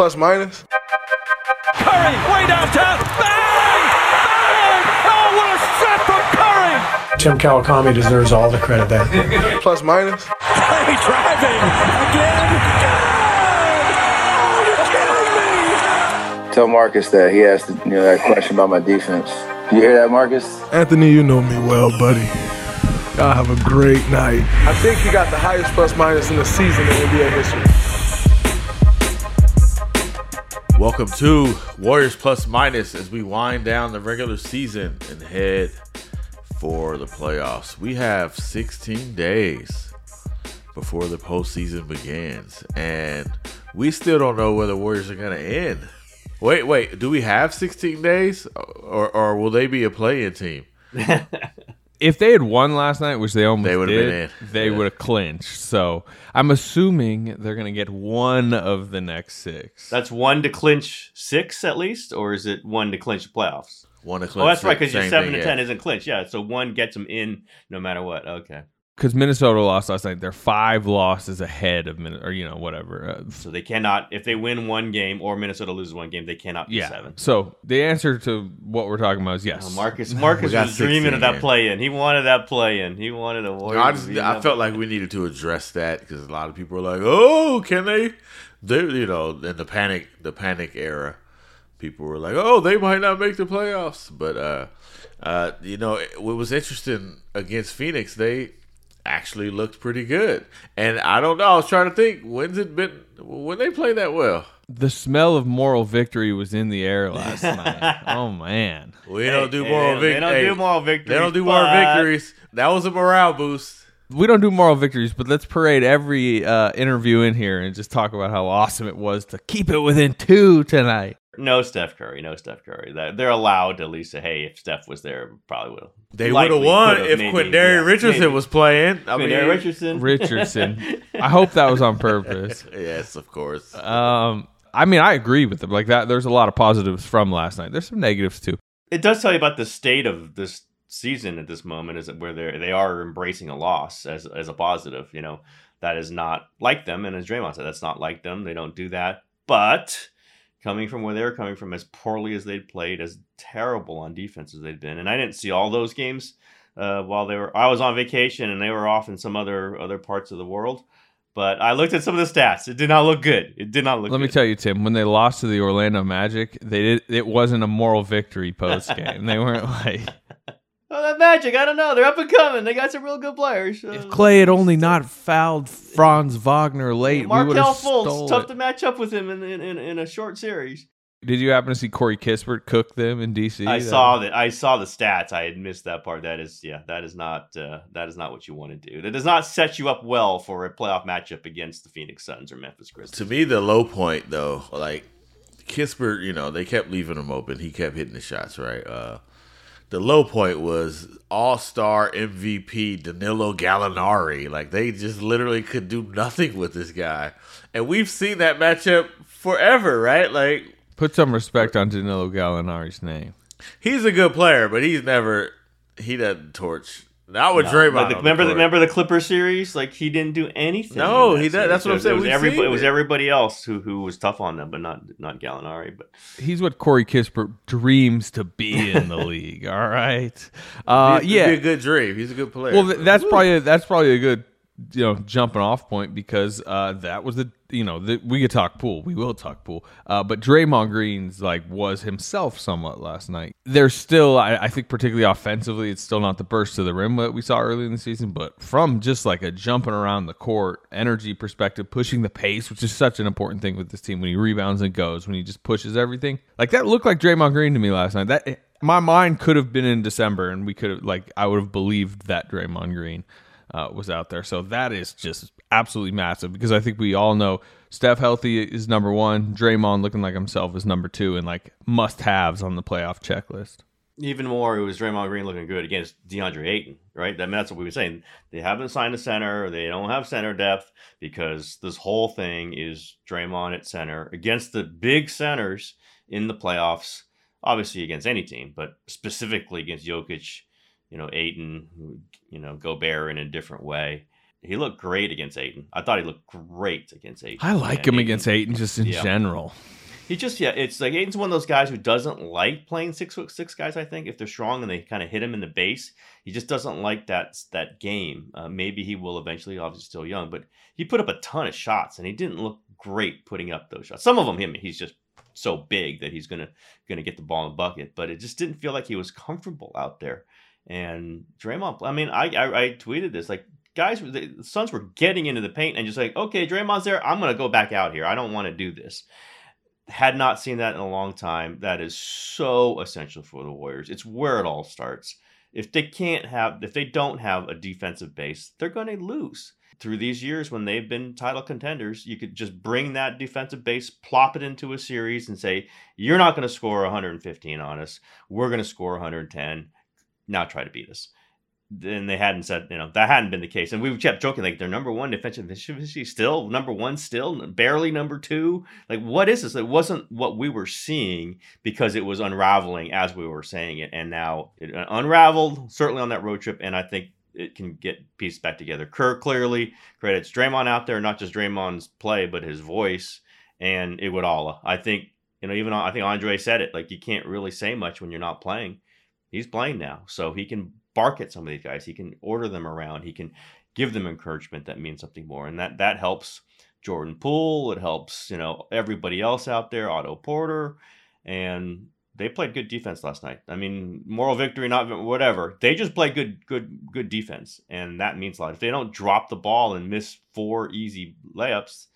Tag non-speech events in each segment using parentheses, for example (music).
Plus minus. Curry, way downtown. Bang! Bang! Oh, what a shot from Curry! Tim Kawakami deserves all the credit there. Plus minus. Curry driving again. Tell Marcus that he asked you know that question about my defense. You hear that, Marcus? Anthony, you know me well, buddy. Y'all have a great night. I think he got the highest plus minus in the season in NBA history. Welcome to Warriors Plus Minus as we wind down the regular season and head for the playoffs. We have 16 days before the postseason begins, and we still don't know where the Warriors are going to end. Wait, wait, do we have 16 days, or, or will they be a play-in team? (laughs) if they had won last night, which they almost They would've did, been they Yeah. would have clinched. So I'm assuming they're going to get one of the next six. That's one to clinch six at least, or is it one to clinch the playoffs? One to clinch. Oh, that's right, because your seven thing, to yeah. ten isn't clinched. Yeah, so one gets them in no matter what. Okay, because Minnesota lost last night. They're five losses ahead of Minnesota, or you know whatever. Uh, so they cannot if they win one game or Minnesota loses one game, they cannot be yeah. seven. So the answer to what we're talking about is yes. Oh, Marcus Marcus got was dreaming 16, of that play in. He wanted that play in. He wanted a No, I just I felt like we needed to address that because a lot of people are like, "Oh, can they?" They, you know, in the panic, the panic era, people were like, "Oh, they might not make the playoffs." But uh, uh, you know, what was interesting against Phoenix, they actually looked pretty good. And I don't know, I was trying to think, when's it been when they play that well? the smell of moral victory was in the air last (laughs) night. Oh man. We Hey, don't do hey, moral they don't victories. do moral victories, They don't do moral victories. That was a morale boost. We don't do moral victories, but let's parade every uh, interview in here and just talk about how awesome it was to keep it within two tonight. No Steph Curry, no Steph Curry. That- They're allowed to at least say, "Hey, if Steph was there, probably would have." They would have won if Quindary Richardson was playing. I mean, Quindary Richardson. (laughs) (laughs) Richardson. I hope that was on purpose. (laughs) yes, of course. Um, I mean, I agree with them. Like that, there's a lot of positives from last night. There's some negatives too. it does tell you about the state of this season at this moment is where they they are embracing a loss as as a positive. You know that is not like them, and as Draymond said, that's not like them. They don't do that. But coming from where they're coming from, as poorly as they'd played, as terrible on defense as they'd been, and I didn't see all those games uh, while they were. I was on vacation, and they were off in some other other parts of the world. But I looked at some of the stats. It did not look good. It did not look. Let me tell you, Tim, when they lost to the Orlando Magic, they did. It wasn't a moral victory post game. they weren't (laughs) like Oh, that Magic! I don't know. They're up and coming. They got some real good players. Uh, if Klay had only not fouled Franz Wagner late, we would Markelle have Fultz, stole tough it. to match up with him in, in, in, in a short series. Did you happen to see Corey Kispert cook them in DC? I That- saw that. I saw the stats. I had missed that part. That is, yeah, that is not uh, that is not what you want to do. That does not set you up well for a playoff matchup against the Phoenix Suns or Memphis Grizzlies. To me, the low point though, like Kispert, you know, they kept leaving him open. He kept hitting the shots, right? Uh, the low point was All Star MVP Danilo Gallinari. Like they just literally could do nothing with this guy, and we've seen that matchup forever, right? Like Put some respect on Danilo Gallinari's name. he's a good player, but he's never he doesn't torch. Not with Draymond. Like the- the remember the court. remember the Clipper series? Like he didn't do anything. No, that he did- that's what I'm It saying. was We've everybody. seen It was everybody else who who was tough on them, but not not Gallinari. But He's what Corey Kispert dreams to be in the (laughs) league. All right. Uh, He'd yeah. be a good dream. He's a good player. Well, th- that's probably that's probably a good you know jumping off point because uh, that was the you know the, we could talk pool, we will talk pool, uh, but Draymond Green's like was himself somewhat last night. There's still, I, I think, particularly offensively, it's still not the burst to the rim that we saw early in the season, but from just like a jumping around the court, energy perspective, pushing the pace, which is such an important thing with this team when he rebounds and goes, when he just pushes everything, like that looked like Draymond Green to me last night. That my mind could have been in December, and we could have like I would have believed that Draymond Green uh, was out there. So that is just absolutely massive because I think we all know Steph healthy is number one, Draymond looking like himself is number two, and like must haves on the playoff checklist. even more, it was Draymond Green looking good against DeAndre Ayton, right? I mean, that's what we were saying. They haven't signed a center, they don't have center depth because this whole thing is Draymond at center against the big centers in the playoffs. Obviously against any team, but specifically against Jokic, you know, Ayton, you know, Gobert in a different way. he looked great against Ayton. I thought he looked great against Ayton. I like him against Ayton just in Yeah. general. He just yeah, it's like Ayton's one of those guys who doesn't like playing six foot six guys. I think if they're strong and they kind of hit him in the base, he just doesn't like that that game. Uh, maybe he will eventually. Obviously, still young, but he put up a ton of shots and he didn't look great putting up those shots. Some of them, him, he's just so big that he's gonna gonna get the ball in the bucket, but it just didn't feel like he was comfortable out there. And Draymond, I mean, I I, I tweeted this like guys, the Suns were getting into the paint and just like, okay, Draymond's there, I'm gonna go back out here. I don't want to do this had not seen that in a long time. That is so essential for the Warriors. It's where it all starts. If they can't have, if they don't have a defensive base, they're to lose. Through these years when they've been title contenders, you could just bring that defensive base, plop it into a series, and say, You're not going to score 115 on us. We're going to score 110. Now try to beat us then they hadn't said, you know, that hadn't been the case. And we kept joking, like, they're number one defensive efficiency, still number one, still barely number two. Like, what is this? It wasn't what we were seeing because it was unraveling as we were saying it. And now it uh, unraveled, certainly on that road trip. And I think it can get pieced back together. Kerr clearly credits Draymond out there, not just Draymond's play, but his voice and Iguodala. I think, you know, even I think Andre said it, like, you can't really say much when you're not playing. He's playing now, so he can bark at some of these guys. He can order them around. He can give them encouragement that means something more, and that that helps Jordan Poole. It helps you know everybody else out there, Otto Porter, and they played good defense last night. I mean, moral victory, not whatever. They just play good, good, good defense, and that means a lot. If they don't drop the ball and miss four easy layups,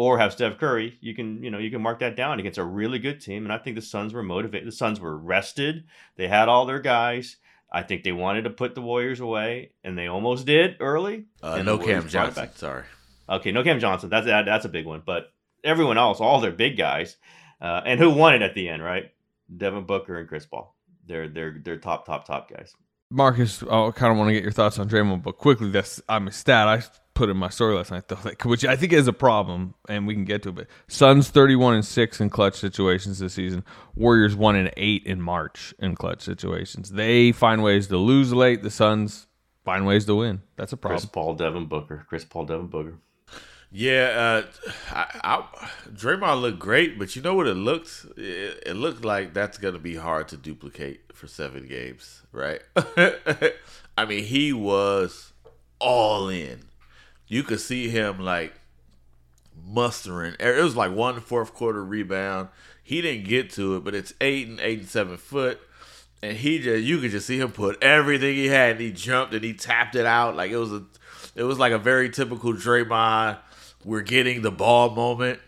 or have Steph Curry, you can you know you can mark that down against a really good team. And I think the Suns were motivated. The Suns were rested. They had all their guys. I think they wanted to put the Warriors away, and they almost did early. Uh, no Cam Warriors brought it Johnson. back. Sorry. Okay, no Cam Johnson. That's that, that's a big one. But everyone else, all their big guys, uh, and who won it at the end, right? Devin Booker and Chris Paul. They're they're they're top top top guys. Marcus, I kind of want to get your thoughts on Draymond, but quickly, that's I'm a stat I put in my story last night, though, like, which I think is a problem, and we can get to it. But Suns 31 and six in clutch situations this season. Warriors one and eight in March in clutch situations. They find ways to lose late. The Suns find ways to win. That's a problem. Chris. Paul, Devin Booker, Chris Paul, Devin Booker. Yeah, uh, I, I, Draymond looked great, but you know what it looked? It, it looked like that's going to be hard to duplicate for seven games, right? (laughs) I mean, he was all in. You could see him like mustering. It was like one fourth quarter rebound. He didn't get to it, but it's eight and eight and seven foot. And he just you could just see him put everything he had and he jumped and he tapped it out. Like it was a it was like a very typical Draymond, we're getting the ball moment.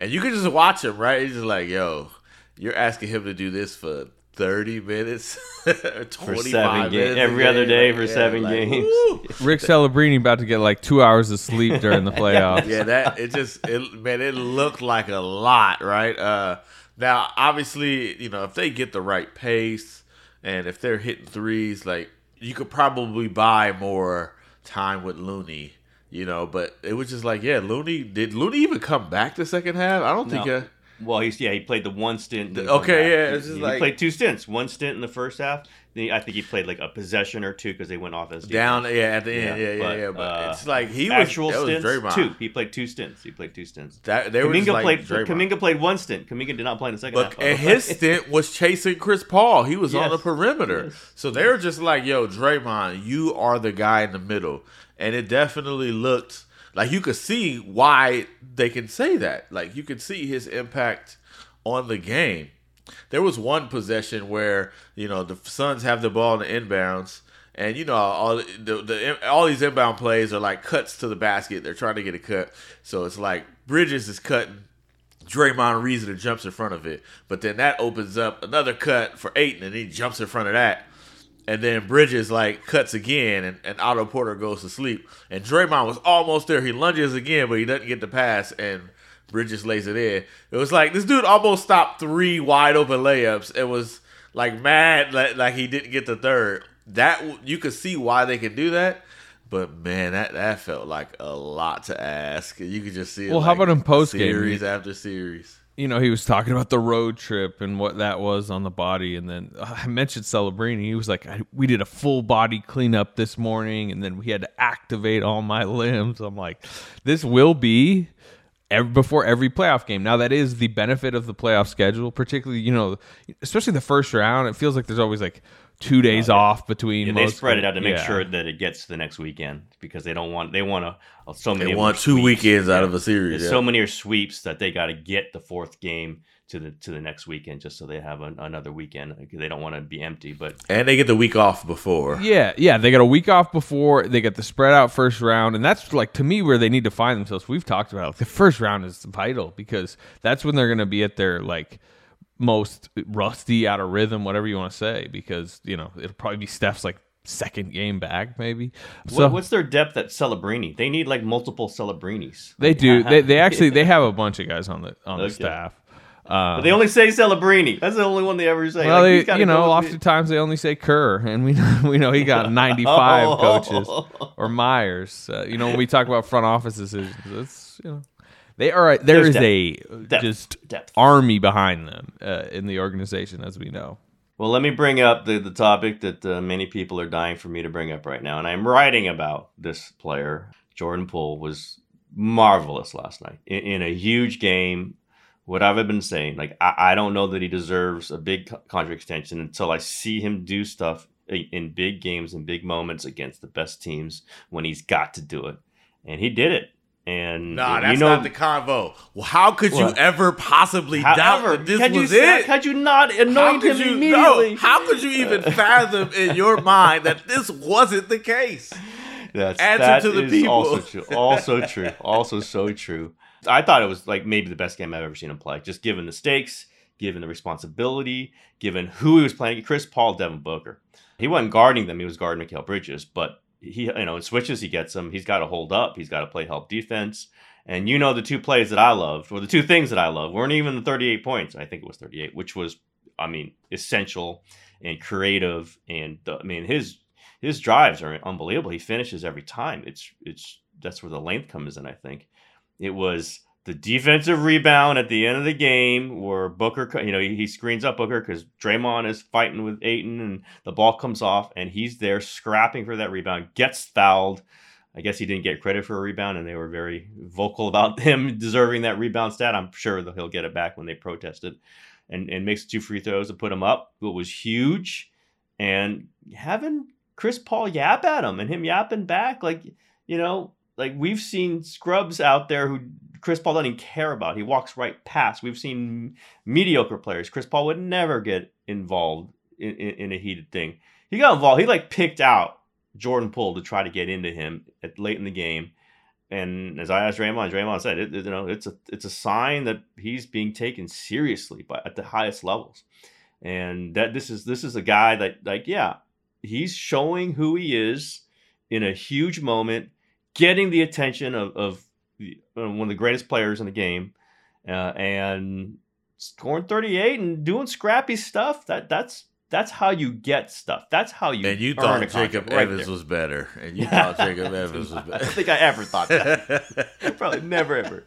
And you could just watch him, right? He's just like, yo, you're asking him to do this for 30 minutes, (laughs) 25 seven ga- minutes every other day for seven games. (laughs) Rick Celebrini about to get like two hours of sleep during the (laughs) playoffs. yeah, that it just it man, it looked like a lot, right? Uh now obviously, you know, if they get the right pace and if they're hitting threes, like you could probably buy more time with Looney, you know, but it was just like, yeah, Looney did Looney even come back the second half? I don't think uh, Well, he's yeah, he played the one stint. in the Okay, yeah, it's he, just he like- played two stints. One stint in the first half. Then he- I think he played like a possession or two because they went offense. down defense. yeah, at the end, yeah, yeah, yeah. But, uh, it's like he was actual that was stints. Draymond. Two. He played two stints. He played two stints. That they Kuminga like played. Draymond. Kuminga played one stint. Kuminga did not play in the second But half. and his stint was chasing Chris Paul. He was on the perimeter. Yes. So they were just like, yo, Draymond, you are the guy in the middle. And it definitely looked like you could see why they can say that. Like you could see his impact on the game. There was one possession where, you know, the Suns have the ball in the inbounds. And you know all the, the all these inbound plays are like cuts to the basket. They're trying to get a cut, so it's like Bridges is cutting Draymond and jumps in front of it. But then that opens up another cut for Ayton, and he jumps in front of that. And then Bridges like cuts again, and, and Otto Porter goes to sleep. And Draymond was almost there. He lunges again, but he doesn't get the pass, and Bridges lays it in. It was like this dude almost stopped three wide open layups. It was like mad, like, like he didn't get the third. That you could see why they can do that. But man, that, that felt like a lot to ask. You could just see. it, Well, how about in postgame? series after series? You know, he was talking about the road trip and what that was on the body. And then uh, I mentioned Celebrini. He was like, we did a full body cleanup this morning and then we had to activate all my limbs. I'm like, this will be every, before every playoff game. Now, that is the benefit of the playoff schedule, particularly, you know, especially the first round. It feels like there's always like two days off between. Yeah, they spread it out to make yeah. sure that it gets to the next weekend because they don't want they want to so many They want two sweeps. weekends out of a series. Yeah. So many are sweeps that they got to get the fourth game to the to the next weekend just so they have an, another weekend. Like, They don't want to be empty, but and they get the week off before. Yeah, yeah, they got a week off before they get the spread out first round, and that's like to me where they need to find themselves. We've talked about it. the first round is vital because that's when they're going to be at their like most rusty, out of rhythm, whatever you want to say. Because you know it'll probably be Steph's like second game back, maybe. So what's their depth at Celebrini? They need like multiple Celebrinis. they do. They they actually they (laughs) have a bunch of guys on the on the Okay. staff. But they only say Celebrini. That's the only one they ever say. Well, Like, they, you know, oftentimes they only say Kerr, and we know, (laughs) we know he got (laughs) 95 Oh. coaches or Myers. Uh, you know, when we talk about front office decisions, it's you know they are there There's is a Depth. just Depth. army behind them uh, in the organization, as we know. Well, let me bring up the, the topic that uh, many people are dying for me to bring up right now. And I'm writing about this player. Jordan Poole was marvelous last night in, in a huge game. What I've been saying, like, I, I don't know that he deserves a big co- contract extension until I see him do stuff i- in big games and big moments against the best teams when he's got to do it. And he did it. And Nah, that's know, not the convo. Well, how could you ever possibly doubt that this had you was said- it? Had you not anoint him you immediately? no, How could you even (laughs) fathom in your mind that this wasn't the case? That's, Answer that to the is people. Also true. Also (laughs) true. Also so true. I thought it was like maybe the best game I've ever seen him play. Just given the stakes, given the responsibility, given who he was playing. Chris Paul, Devin Booker. He wasn't guarding them. He was guarding Mikal Bridges. But he, you know, in switches he gets them. He's got to hold up. He's got to play help defense. And you know the two plays that I loved, or the two things that I loved, weren't even the 38 points. I think it was 38, which was, I mean, essential and creative. And the, I mean, his his drives are unbelievable. He finishes every time. It's it's that's where the length comes in. I think it was the defensive rebound at the end of the game where Booker, you know, he, screens up Booker because Draymond is fighting with Ayton and the ball comes off and he's there scrapping for that rebound, gets fouled. I guess he didn't get credit for a rebound and they were very vocal about (laughs) him deserving that rebound stat. I'm sure that he'll get it back when they protest it and, and makes two free throws to put him up. It was huge. And having Chris Paul yap at him and him yapping back, like, you know, like we've seen scrubs out there who Chris Paul doesn't even care about. He walks right past. We've seen mediocre players. Chris Paul would never get involved in, in, in a heated thing. He got involved. He like picked out Jordan Poole to try to get into him at late in the game. And as I asked Draymond, Draymond said, it, it- you know, it's a it's a sign that he's being taken seriously by at the highest levels, and that this is this is a guy that like yeah, he's showing who he is in a huge moment, getting the attention of, of the- uh, one of the greatest players in the game, uh, and scoring 38 and doing scrappy stuff. That that's that's how you get stuff. That's how you And you earn thought a Jacob right Evans there. was better. And you (laughs) thought Jacob Evans was better. I don't think I ever thought that. (laughs) Probably never ever.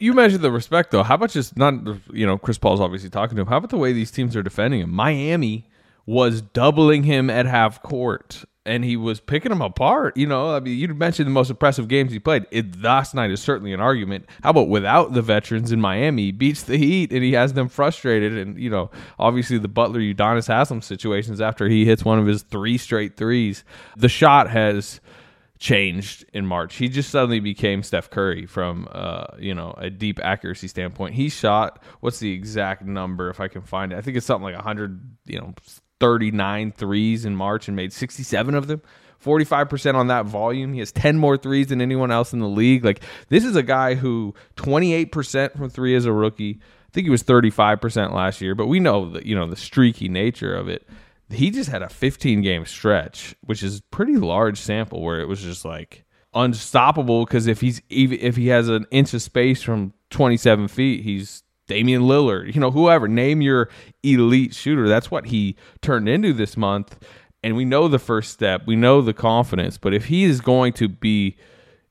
You mentioned the respect though. How about just not you know Chris Paul's obviously talking to him. How about the way these teams are defending him? Miami was doubling him at half court and he was picking him apart. You know, I mean, you mentioned the most impressive games he played. It, last night is certainly an argument. How about without the veterans in Miami, he beats the Heat and he has them frustrated. And you know, obviously the Butler Udonis Haslem situations after he hits one of his three straight threes. The shot has changed in March. He just suddenly became Steph Curry from uh, you know, a deep accuracy standpoint. He shot what's the exact number if I can find it. I think it's something like 100, you know, 39 threes in March and made 67 of them. 45% on that volume. He has 10 more threes than anyone else in the league. Like this is a guy who 28% from 3 as a rookie. I think he was 35% last year, but we know that, you know, the streaky nature of it he just had a 15 game stretch, which is pretty large sample where it was just like unstoppable because if he's even if he has an inch of space from 27 feet, he's Damian Lillard, you know, whoever. Name your elite shooter. That's what he turned into this month. And we know the first step, we know the confidence, but if he is going to be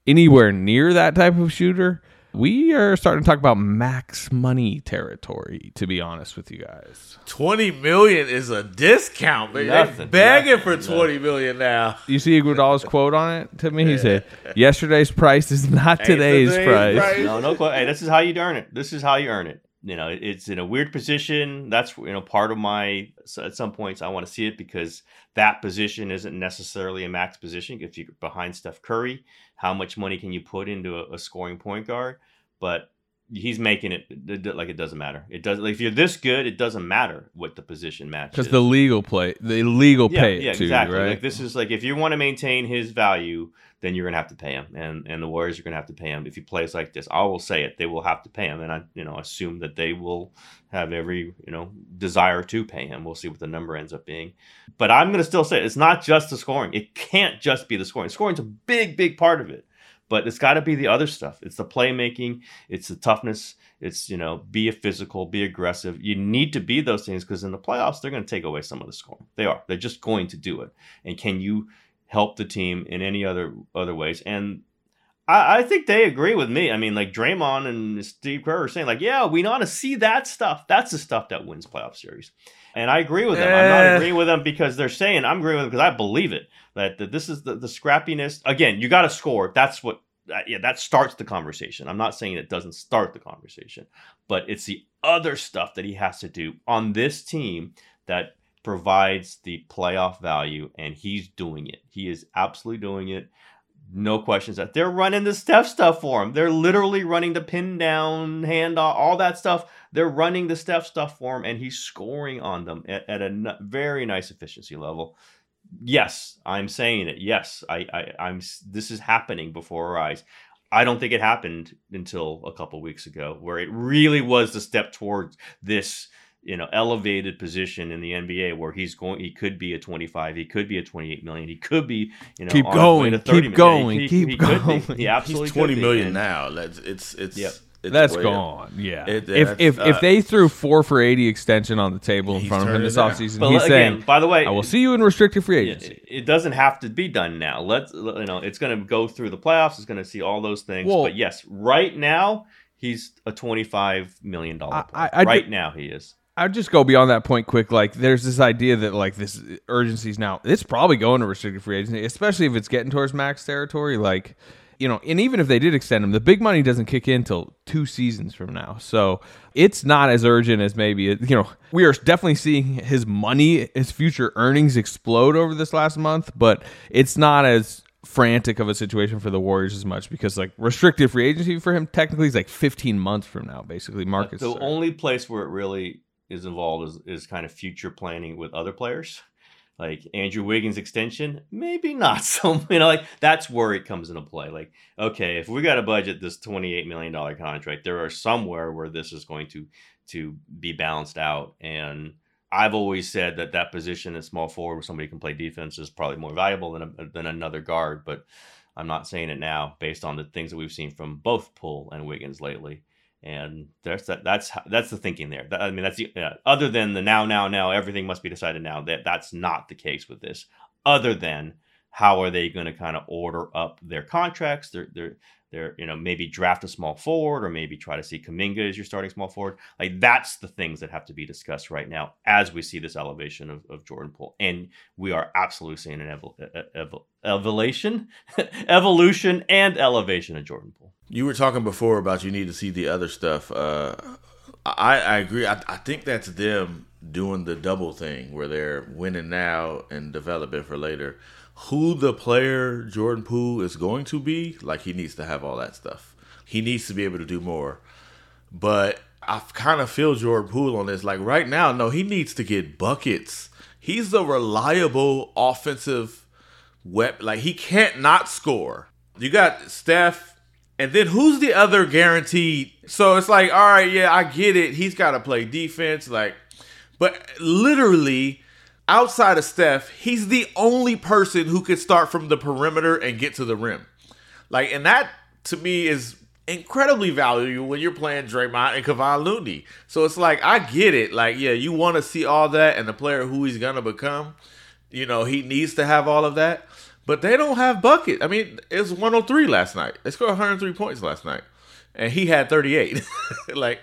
anywhere near that type of shooter, we are starting to talk about max money territory. To be honest with you guys, Twenty million is a discount, man. They're begging nothing, for twenty million now. you see Iguodala's quote on it to me. He said, "Yesterday's price is not today's, today's price." price. No, no. que- Hey, this is how you earn it. This is how you earn it. You know, it's in a weird position. That's you know part of my. So at some points, I want to see it because that position isn't necessarily a max position. If you're behind Steph Curry, how much money can you put into a, a scoring point guard? But he's making it like it doesn't matter. It does. Like if you're this good, it doesn't matter what the position match. Because the legal play, the legal yeah, pay yeah, too, exactly. right? Like this is like if you want to maintain his value, then you're gonna have to pay him, and and the Warriors are gonna have to pay him if he plays like this. I will say it; they will have to pay him, and I you know assume that they will have every you know desire to pay him. We'll see what the number ends up being, but I'm gonna still say it. it's not just the scoring. It can't just be the scoring. Scoring's a big, big part of it. But it's got to be the other stuff. It's the playmaking. It's the toughness. It's you know, be a physical, be aggressive. You need to be those things because in the playoffs they're going to take away some of the scoring. They are. They're just going to do it. And can you help the team in any other other ways? And I, I think they agree with me. I mean, like Draymond and Steve Kerr are saying, like, yeah, we want to see that stuff. That's the stuff that wins playoff series. And I agree with them. I'm not Eh. agreeing with them because they're saying I'm agreeing with them because I believe it that, that this is the, the scrappiness. Again, you got to score. That's what. Yeah, that starts the conversation. I'm not saying it doesn't start the conversation, but it's the other stuff that he has to do on this team that provides the playoff value, and he's doing it. He is absolutely doing it. No questions that they're running the Steph stuff for him. They're literally running the pin down, handoff, all that stuff. They're running the Steph stuff for him, and he's scoring on them at, at a very nice efficiency level. Yes, I'm saying it. Yes, I, I, I'm. This is happening before our eyes. I don't think it happened until a couple weeks ago, where it really was the step towards this, you know, elevated position in the NBA, where he's going. He could be a 25. He could be a 28 million. He could be, you know, Keep on his way going, to keep 30 million. going, He- keep he could be. going. He absolutely He's twenty could be. million And- now. That's it's it's. Yep. it's That's way up. gone. Yeah. It- if if uh, if they threw four for eighty extension on the table in front of him this down. offseason, But he's again, saying, by the way, "I will see you in restricted free agency." it it doesn't have to be done now. Let's you know, it's going to go through the playoffs. It's going to see all those things. Well- but yes, right now he's a twenty-five million dollar. I- I- player. I right ju- now he is. I'd just go beyond that point quick. Like, there's this idea that like this urgency is now. It's probably going to restricted free agency, especially if it's getting towards max territory. Like, you know, and even if they did extend him, the big money doesn't kick in till two seasons from now. So it's not as urgent as maybe you know. We are definitely seeing his money, his future earnings explode over this last month, but it's not as frantic of a situation for the Warriors as much because like restricted free agency for him technically is like 15 months from now, basically. Uh, Marcus. the only place where it really is involved is, is kind of future planning with other players. Like Andrew Wiggins extension, maybe not (laughs) so you know, like that's where it comes into play. Like, okay, if we got to budget this twenty-eight million dollar contract, there are somewhere where this is going to to be balanced out. And I've always said that that position at small forward where somebody can play defense is probably more valuable than a, than another guard. But I'm not saying it now based on the things that we've seen from both Poole and Wiggins lately and there's that that's that's the thinking there. That- i mean that's the uh, other than the now now now everything must be decided now that that's not the case with this other than how are they going to kind of order up their contracts their their their you know maybe draft a small forward or maybe try to see Kuminga as your starting small forward like that's the things that have to be discussed right now as we see this elevation of, of Jordan Poole and we are absolutely seeing an evol- evolution (laughs) evolution and elevation of Jordan Poole You were talking before about you need to see the other stuff. Uh, I, I agree. I, I think that's them doing the double thing where they're winning now and developing for later. Who the player Jordan Poole is going to be, like he needs to have all that stuff. He needs to be able to do more. But I kind of feel Jordan Poole on this. Like right now, no, he needs to get buckets. He's a reliable offensive weapon. Like he can't not score. You got Steph, and then who's the other guaranteed? So it's like, all right, yeah, I get it. He's got to play defense, like, but literally outside of Steph, he's the only person who could start from the perimeter and get to the rim. Like, and that to me is incredibly valuable when you're playing Draymond and Kevon Looney. So it's like I get it. Like, yeah, you want to see all that and the player who he's gonna become. You know, he needs to have all of that. But they don't have bucket. I mean, it's 103 last night. They scored 103 points last night. and he had 38. (laughs) like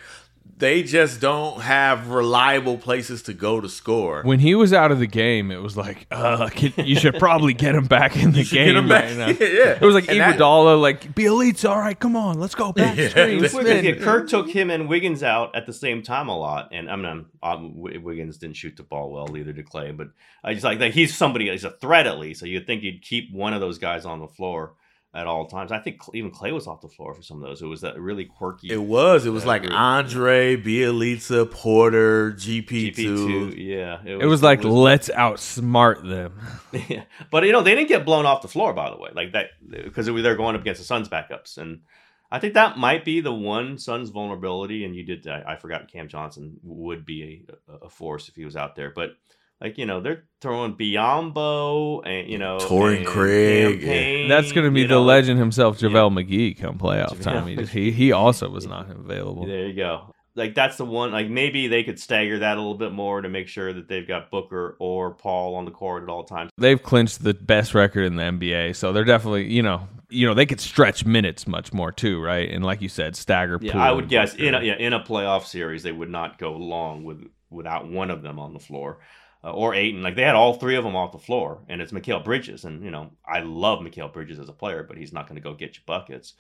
they just don't have reliable places to go to score. When he was out of the game, it was like, uh, kid, you should probably get him back in the should get game. him back. right now. (laughs) Yeah. It was like And that- Iguodala, like, Bjelica, all right, come on, let's go back Yeah. screen, Yeah, spin. Kerr took him and Wiggins out at the same time a lot, and I mean, W- Wiggins didn't shoot the ball well, either to Klay. But I just like that he's somebody, he's a threat at least. So you'd think you'd keep one of those guys on the floor at all times. I think even Klay was off the floor for some of those. It was that really quirky. It was. It was Yeah, like agreed. Andre, Bjelica, Porter, GP2. GP2, yeah. It was like, let's outsmart them. (laughs) Yeah, but you know they didn't get blown off the floor, by the way, like that because they're going up against the Suns backups, and I think that might be the one Suns vulnerability. And you did, I, I forgot Cam Johnson would be a, a force if he was out there, but like you know they're throwing Biyombo and you mm, know Torin and Craig, Cam yeah. That's going to be the know. legend himself, JaVale McGee, come playoff JaVale time. He, just, (laughs) he he also was not available. There you go. Like that's the one. Like maybe they could stagger that a little bit more to make sure that they've got Booker or Paul on the court at all times. They've clinched the best record in the NBA, so they're definitely, you know, you know, they could stretch minutes much more too, right? And like you said, stagger. Yeah, I would guess Booker. in a, yeah, in a playoff series they would not go long with without one of them on the floor. Uh, or Ayton, like they had all three of them off the floor, and it's Mikal Bridges, and you know I love Mikal Bridges as a player, but he's not going to go get you buckets,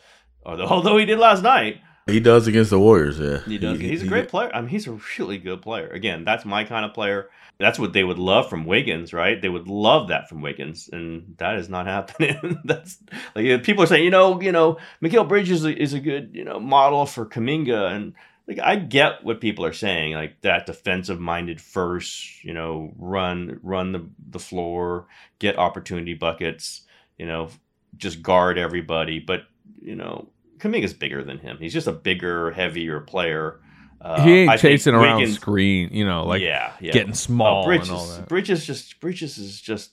although (laughs) although he did last night. He does against the Warriors, yeah. He does. he's a great player. I mean, he's a really good player. Again, that's my kind of player. That's what they would love from Wiggins, right? They would love that from Wiggins, and that is not (laughs) happening. that's like people are saying, you know, you know, Mikal Bridges is a, is a good, you know, model for Kuminga, and like I get what people are saying, like that defensive minded first, you know, run run the the floor, get opportunity buckets, you know, just guard everybody, but you know. Kuminga's bigger than him. He's just a bigger, heavier player. Uh, he ain't I chasing around Wiggins- screen, you know, like yeah, yeah. getting small Oh, Bridges, and all that. Bridges just Bridges is just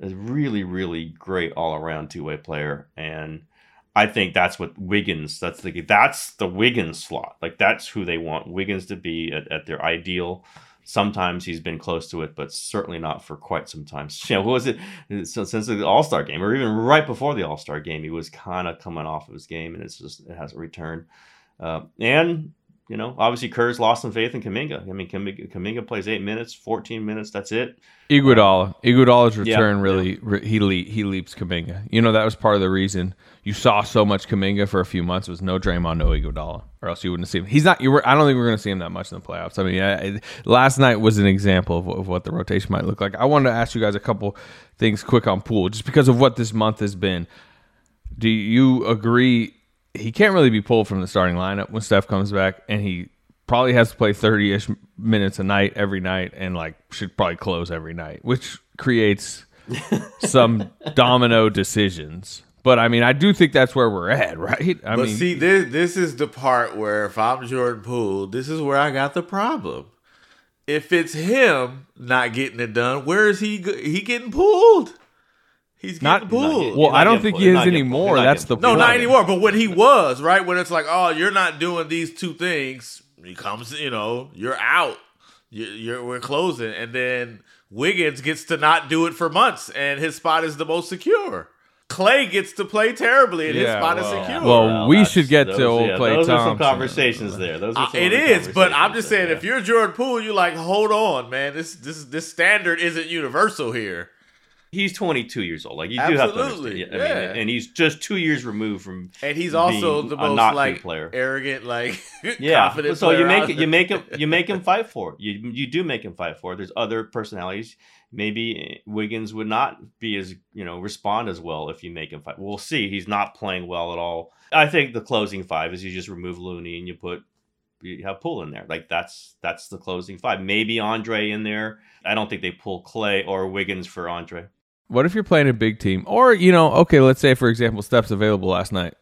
a really, really great all around two way player, and I think that's what Wiggins. That's the that's the Wiggins slot. Like that's who they want Wiggins to be at, at their ideal. Sometimes he's been close to it, but certainly not for quite some time. (laughs) You know, what was it since the All Star game, or even right before the All Star game? He was kind of coming off of his game, and it's just it hasn't returned. Uh, and you know, obviously Kerr's lost some faith in Kuminga. I mean, Kuminga, Kuminga plays eight minutes, fourteen minutes. That's it. Iguodala, um, Iguodala's Yeah, return really re- he le- he leaps Kuminga. You know that was part of the reason you saw so much Kuminga for a few months was no Draymond, no Iguodala, or else you wouldn't see him. He's not. You were. I don't think we're going to see him that much in the playoffs. I mean, I, last night was an example of, of what the rotation might look like. I wanted to ask you guys a couple things quick on pool, just because of what this month has been. Do you agree? He can't really be pulled from the starting lineup when Steph comes back, and he probably has to play 30-ish minutes a night every night and like should probably close every night which creates (laughs) some domino decisions but i mean i do think that's where we're at (laughs) right i but mean see, this this is the part where if I'm Jordan Poole, this is where I got the problem. If it's him not getting it done, where is he? He getting pulled? He's Not- getting pulled. well not i don't think pulled. he is anymore pulled. He's not that's the getting No, point. not anymore. But when he was right, when it's like, oh, you're not doing these two things, he comes, you know, you're out. You're, you're we're closing, and then Wiggins gets to not do it for months, and his spot is the most secure. Klay gets to play terribly, and his spot well- is secure. well, we should get to old yeah, Klay Those are some conversations there. Those are Uh, some it other is, but I'm just saying, there, if you're Jordan Poole, you're like, hold on, man. This this this standard isn't universal here. He's 22 years old. Like you do have to Absolutely, understand. I yeah. mean, and he's just two years removed from. And he's also the most like player. arrogant, like (laughs) Yeah, (laughs) confident. so you make it, you make him, (laughs) you make him fight for it. You you do make him fight for it. There's other personalities. Maybe Wiggins would not be as you know respond as well if you make him fight. We'll see. He's not playing well at all. I think the closing five is you just remove Looney and you put you have Poole in there. Like that's that's the closing five. Maybe Andre in there. I don't think they pull Klay or Wiggins for Andre. What if you're playing a big team or you know okay let's say for example steph's available last night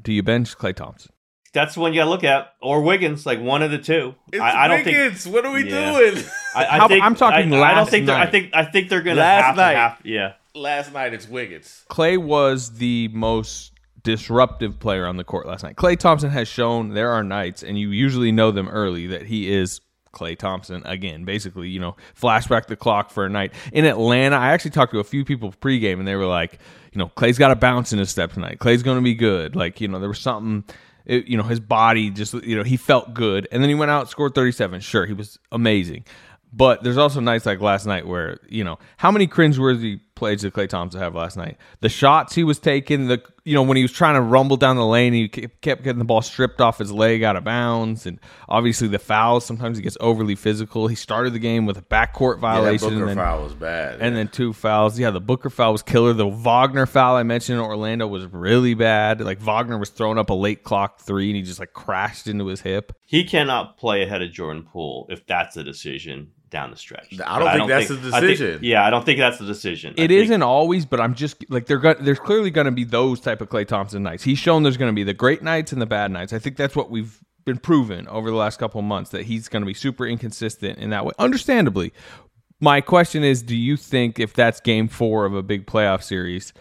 do you bench Klay Thompson That's the one you got to look at, or Wiggins, like one of the two. It's I, I don't think. Wiggins. What are we Yeah. doing? I, I How- think I'm talking I, I don't last think. they're- I night. think. I think they're gonna Last have night. to have. Yeah. Last night it's Wiggins. Klay was the most disruptive player on the court last night. Klay Thompson has shown there are nights, and you usually know them early, that he is Klay Thompson again. Basically, you know, flashback the clock for a night. In Atlanta, I actually talked to a few people pregame, and they were like, you know, Klay's got a bounce in his step tonight. Klay's going to be good. Like, you know, there was something It, you know, his body just you know he felt good, and then he went out scored 37. Sure, he was amazing. But there's also nights like last night where, you know, how many cringeworthy plays did Klay Thompson have last night? The shots he was taking, the you know, when he was trying to rumble down the lane, he kept getting the ball stripped off his leg out of bounds. And obviously the fouls, sometimes he gets overly physical. He started the game with a backcourt violation. Yeah, and Booker then, foul was bad. and then two fouls. Yeah, the Booker foul was killer. The Wagner foul I mentioned in Orlando was really bad. Like Wagner was throwing up a late clock three and he just like crashed into his hip. He cannot play ahead of Jordan Poole if that's the decision down the stretch. I don't think that's the I think- decision. yeah, I don't think that's the decision. I It think- not always, but I'm just like they're go- there's clearly going to be those type of Klay Thompson nights. He's shown there's going to be the great nights and the bad nights. I think that's what we've been proven over the last couple of months that he's going to be super inconsistent in that way. Understandably, my question is, do you think if that's Game Four of a big playoff series,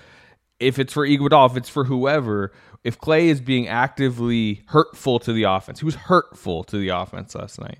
if it's for Iguodala, if it's for whoever, if Klay is being actively hurtful to the offense, he was hurtful to the offense last night.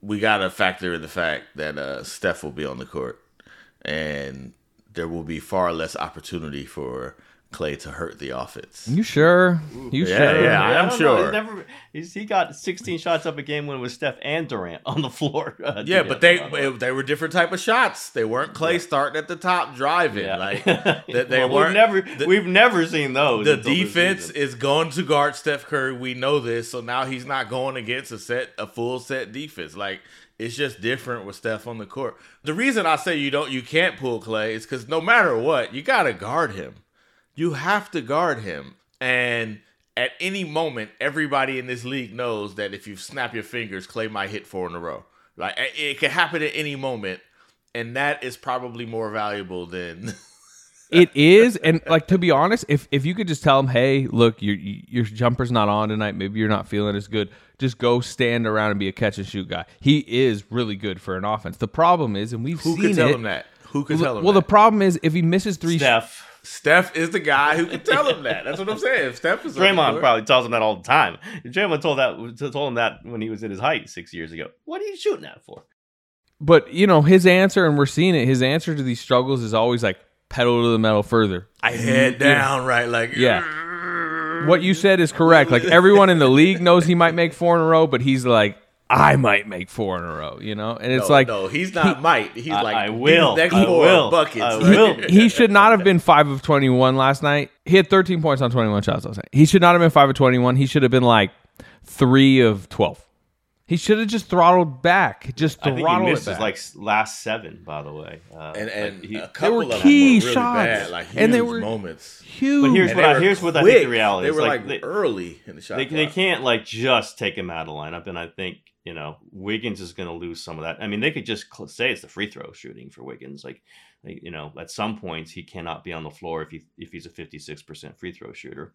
We got to factor in the fact that uh, Steph will be on the court, and there will be far less opportunity for Klay to hurt the offense. You sure? You Yeah, sure? yeah, I am don't sure. He's never, he's, he got 16 shots up a game when it was Steph and Durant on the floor. (laughs) uh, Yeah, but they together. they were different type of shots. They weren't Klay starting at the top driving. Yeah. Like (laughs) they, they Well, weren't. we've never the- we've never seen those. the defense is going to guard Steph Curry. We know this, so now he's not going against a set, a full set defense. Like it's just different with Steph on the court. The reason I say you don't, you can't pull Klay is because no matter what, you got to guard him. You have to guard him, and at any moment, everybody in this league knows that if you snap your fingers, Klay might hit four in a row. Like it it can happen at any moment, and that is probably more valuable than. (laughs) It is, and like to be honest, if if you could just tell him, hey, look, your your jumper's not on tonight. Maybe you're not feeling as good. Just go stand around and be a catch and shoot guy. He is really good for an offense. The problem is, and we've Who seen could tell it- him that? Who could well, tell him Well, that? the problem is if he misses three, Steph. Steph is the guy who can tell him (laughs) that. That's what I'm saying. Steph is Draymond probably tells him that all the time. Draymond told that told him that when he was in his height six years ago. What are you shooting that for? but you know his answer, and we're seeing it. His answer to these struggles is always like pedal to the metal further. I head down, right? Like Yeah. What you said is correct. Like everyone in the league knows he might make four in a row, but he's like, I might make four in a row, you know? And it's no, like no, he's not might. He's I- like I will. Next I four will. buckets. I will. (laughs) he should not have been five of twenty one last night. He had thirteen points on twenty one shots last night. He should not have been five of twenty one. He should have been like three of twelve. He should have just throttled back. Just I think he throttled missed it his back. like last seven, by the way. Uh, and and like, he- a couple were of them key were really shots. bad, like And they huge were moments. Huge. But here's And what I here's what I think the reality They is. were like, like, they, early in the shot. they, they can't like just take him out of the lineup, and I think you know Wiggins is going to lose some of that. I mean, they could just say it's the free throw shooting for Wiggins. Like, you know, at some points he cannot be on the floor if he if he's a fifty six percent free throw shooter.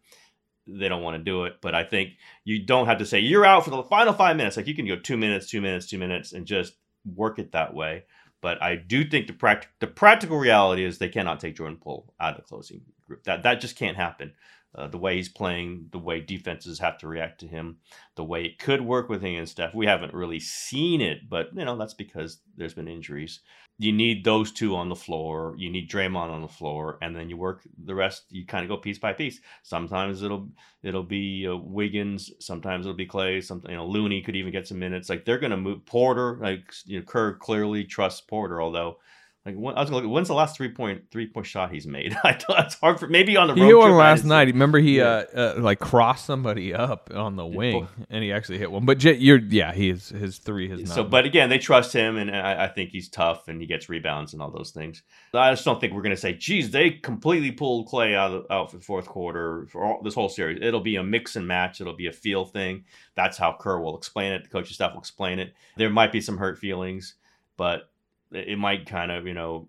They don't want to do it, but I think you don't have to say you're out for the final five minutes. Like you can go two minutes, two minutes, two minutes, and just work it that way. But I do think the pract- the practical reality is they cannot take Jordan Poole out of the closing group. That that just can't happen. Uh, the way he's playing, the way defenses have to react to him, the way it could work with him and stuff. We haven't really seen it, but you know that's because there's been injuries. You need those two on the floor. You need Draymond on the floor, and then you work the rest. You kind of go piece by piece. Sometimes it'll it'll be uh, Wiggins. Sometimes it'll be Klay. Something you know Looney could even get some minutes. Like they're gonna move Porter. Like you know Kerr clearly trusts Porter, although like when, I was gonna look. When's the last three point three point shot he's made? (laughs) I thought it's hard for maybe on the He road hit one last night. Remember, he Yeah. uh, uh, like crossed somebody up on the wing, and he actually hit one. But J- you're yeah, he is his three has not. So, but again, they trust him, and I, I think he's tough, and he gets rebounds and all those things. I just don't think we're going to say, "Geez, they completely pulled Klay out of, out for the fourth quarter for all, this whole series." It'll be a mix and match. It'll be a feel thing. That's how Kerr will explain it. The coaching staff will explain it. There might be some hurt feelings, but it it might kind of you know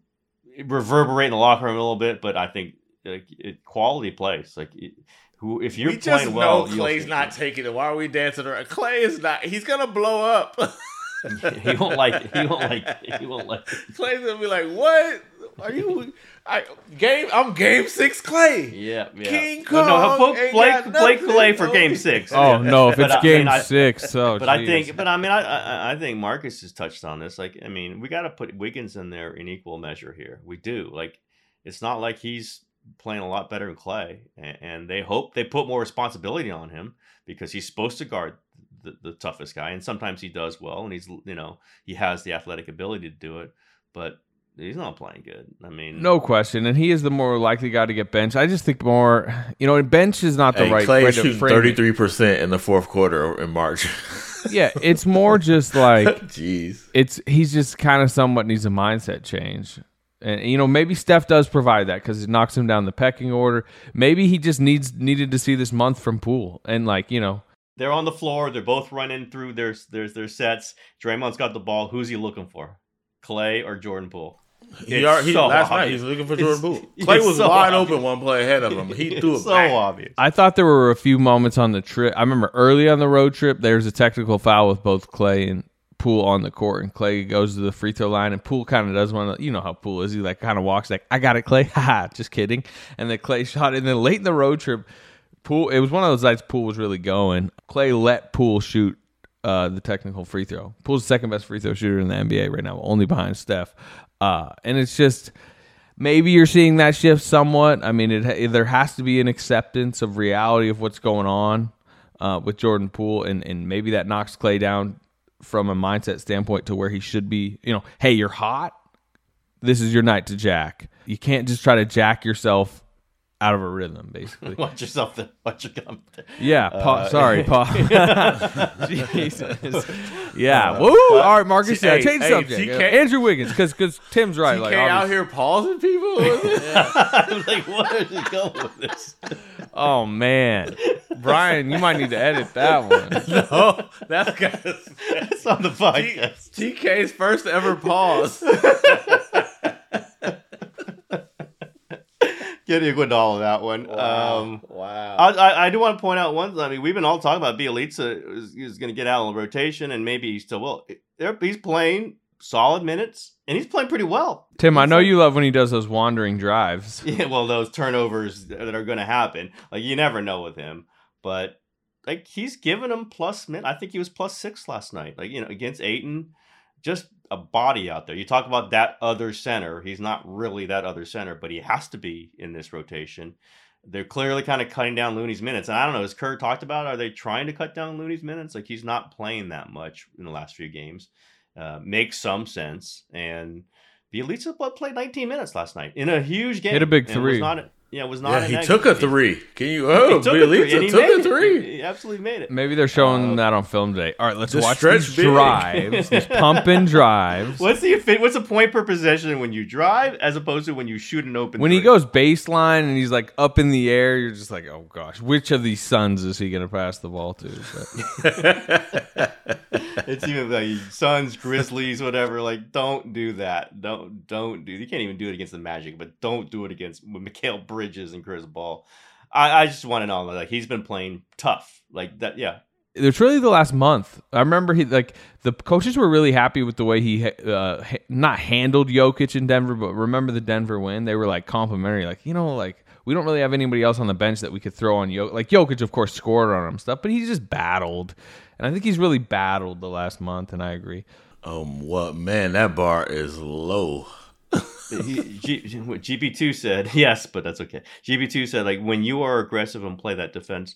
reverberate in the locker room a little bit. But I think like, it, quality plays like. It, who, if you're we playing well, Klay's not taking it. Why are we dancing around? Klay is not. He's gonna blow up. (laughs) he won't like it. He won't like it. He won't like it. Klay's gonna be like, "What are you? I game. I'm game six. Klay. Yeah, yeah. King No, no, Kong Blake, Blake, Blake Klay for Game. Six. Oh, no, if But it's I- I Game mean, I- Six, oh, but I think, but I mean, I, I, I think Marcus has touched on this. Like, I mean, we got to put Wiggins in there in equal measure here. We do. Like, it's not like he's playing a lot better than Klay, and, and they hope they put more responsibility on him because he's supposed to guard the, the toughest guy, and sometimes he does well, and he's you know he has the athletic ability to do it, but he's not playing good. I mean, No question, and he is the more likely guy to get benched. I just think more, you know, bench is not the Hey, right Klay way is to shooting frame it. thirty three percent in the fourth quarter in March. (laughs) Yeah, it's more just like, (laughs) Jeez. it's he's just kind of somewhat needs a mindset change, and you know maybe Steph does provide that because it knocks him down the pecking order. Maybe he just needs needed to see this month from Poole, and like you know, they're on the floor. They're both running through their their their sets. Draymond's got the ball. Who's he looking for? Klay or Jordan Poole? He It's already, he, so last obvious. he was looking for Jordan Poole. Klay was so wide obvious. open one play ahead of him. He threw it It's so back. obvious. I thought there were a few moments on the trip. I remember early on the road trip, there's a technical foul with both Klay and Poole on the court, and Klay goes to the free throw line, and Poole kind of does one. Of, you know how Poole is. He like kind of walks like, "I got it, Klay." (laughs) Haha, just kidding. And then Klay shot, and then late in the road trip, Poole. It was one of those nights Poole was really going. Klay let Poole shoot uh, the technical free throw. Poole's the second best free throw shooter in the NBA right now, only behind Steph. Uh, and it's just maybe you're seeing that shift somewhat. I mean, it there has to be an acceptance of reality of what's going on uh, with Jordan Poole, and and maybe that knocks Klay down from a mindset standpoint to where he should be. You know, hey, you're hot. This is your night to jack. You can't just try to jack yourself out of a rhythm, basically. (laughs) Watch yourself. There. Watch your comment. there. Yeah, pa- Uh, sorry, (laughs) pa- (laughs) Jesus. Yeah, Uh, woo! All right, Marcus, T- yeah, change hey, subject. TK Uh, Andrew Wiggins, because because Tim's right. TK Like, out obviously- here pausing people. I'm like, where is he going with this? Oh man, Brian, you might need to edit that one. no, that's because It's on the podcast. TK's first ever pause. Getting Iguodala on that one. Um, wow. I, I, I do want to point out one. I mean, we've been all talking about Bjelica is, is going to get out of the rotation, and maybe he still will. He's playing solid minutes, and he's playing pretty well. Tim, I know you love when he does those wandering drives. (laughs) Yeah, well, those turnovers that are going to happen, like you never know with him. But like he's given him plus min. I think he was plus six last night. Like you know against Ayton, just a body out there. You talk about that other center. He's not really that other center, but he has to be in this rotation. They're clearly kind of cutting down Looney's minutes, and I don't know. As Kerr talked about, are they trying to cut down Looney's minutes? Like he's not playing that much in the last few games. Uh, makes some sense. And Bjelica played 19 minutes last night in a huge game. Hit a big three. not, yeah, it was not. Yeah, a he negative. took a three. Can you? he Oh, took a three, he took a three. He, he absolutely made it. Maybe they're showing Uh, that on film day. All right, let's the watch stretch these big. drives, these pumping (laughs) drives. What's the effi- what's the point per possession when you drive as opposed to when you shoot an open? When he goes baseline and he's like up in the air, you're just like, oh gosh, which of these Suns is he going to pass the ball to? But- (laughs) it's even like Suns, Grizzlies, whatever. Like, don't do that. Don't don't do. You can't even do it against the Magic, but don't do it against Mikal Bridges and Chris Paul. I, I just want to know, like, he's been playing tough, like that. Yeah, it's really the last month. I remember he like the coaches were really happy with the way he uh, not handled Jokic in Denver, but remember the Denver win? They were like complimentary, like you know, like we don't really have anybody else on the bench that we could throw on Jokic. Like Jokic, of course, scored on him stuff, but he's just battled, and I think he's really battled the last month, and I agree. Um, what man? That bar is low. What GP2 said, (laughs) yes, but that's okay. GP2 said, like, when you are aggressive and play that defense,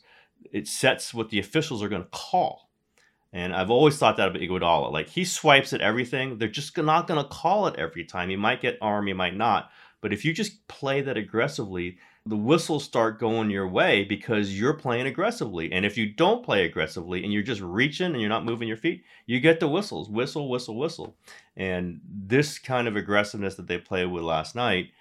it sets what the officials are going to call. And I've always thought that about Iguodala. Like, he swipes at everything. They're just not going to call it every time. He might get arm, he might not. But if you just play that aggressively, the whistles start going your way because you're playing aggressively. And if you don't play aggressively and you're just reaching and you're not moving your feet, you get the whistles whistle, whistle, whistle. And this kind of aggressiveness that they played with last night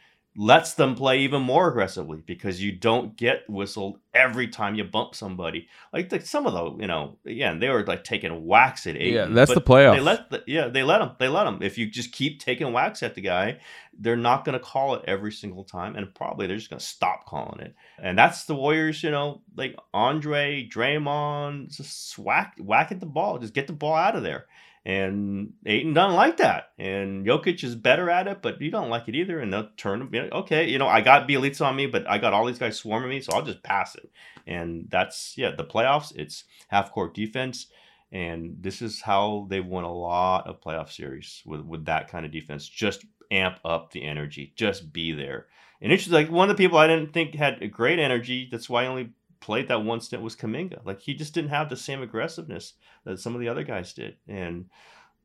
lets them play even more aggressively because you don't get whistled every time you bump somebody. Like the, some of the, you know, again, they were like taking whacks at eight. Yeah, that's the playoffs. They let, the, yeah, they let them. They let them. If you just keep taking whacks at the guy, they're not going to call it every single time, and probably they're just going to stop calling it. And that's the Warriors, you know, like Andre, Draymond, just whack, whack at the ball, just get the ball out of there. And Ayton doesn't like that. And Jokic is better at it, but you don't like it either. And they'll turn, you know, okay, you know, I got Bjelica on me, but I got all these guys swarming me, so I'll just pass it. And that's, yeah, the playoffs, it's half court defense. And this is how they've won a lot of playoff series with, with that kind of defense. Just amp up the energy, just be there. And it's like one of the people I didn't think had a great energy. That's why I only played that one stint was Kuminga. Like he just didn't have the same aggressiveness that some of the other guys did. And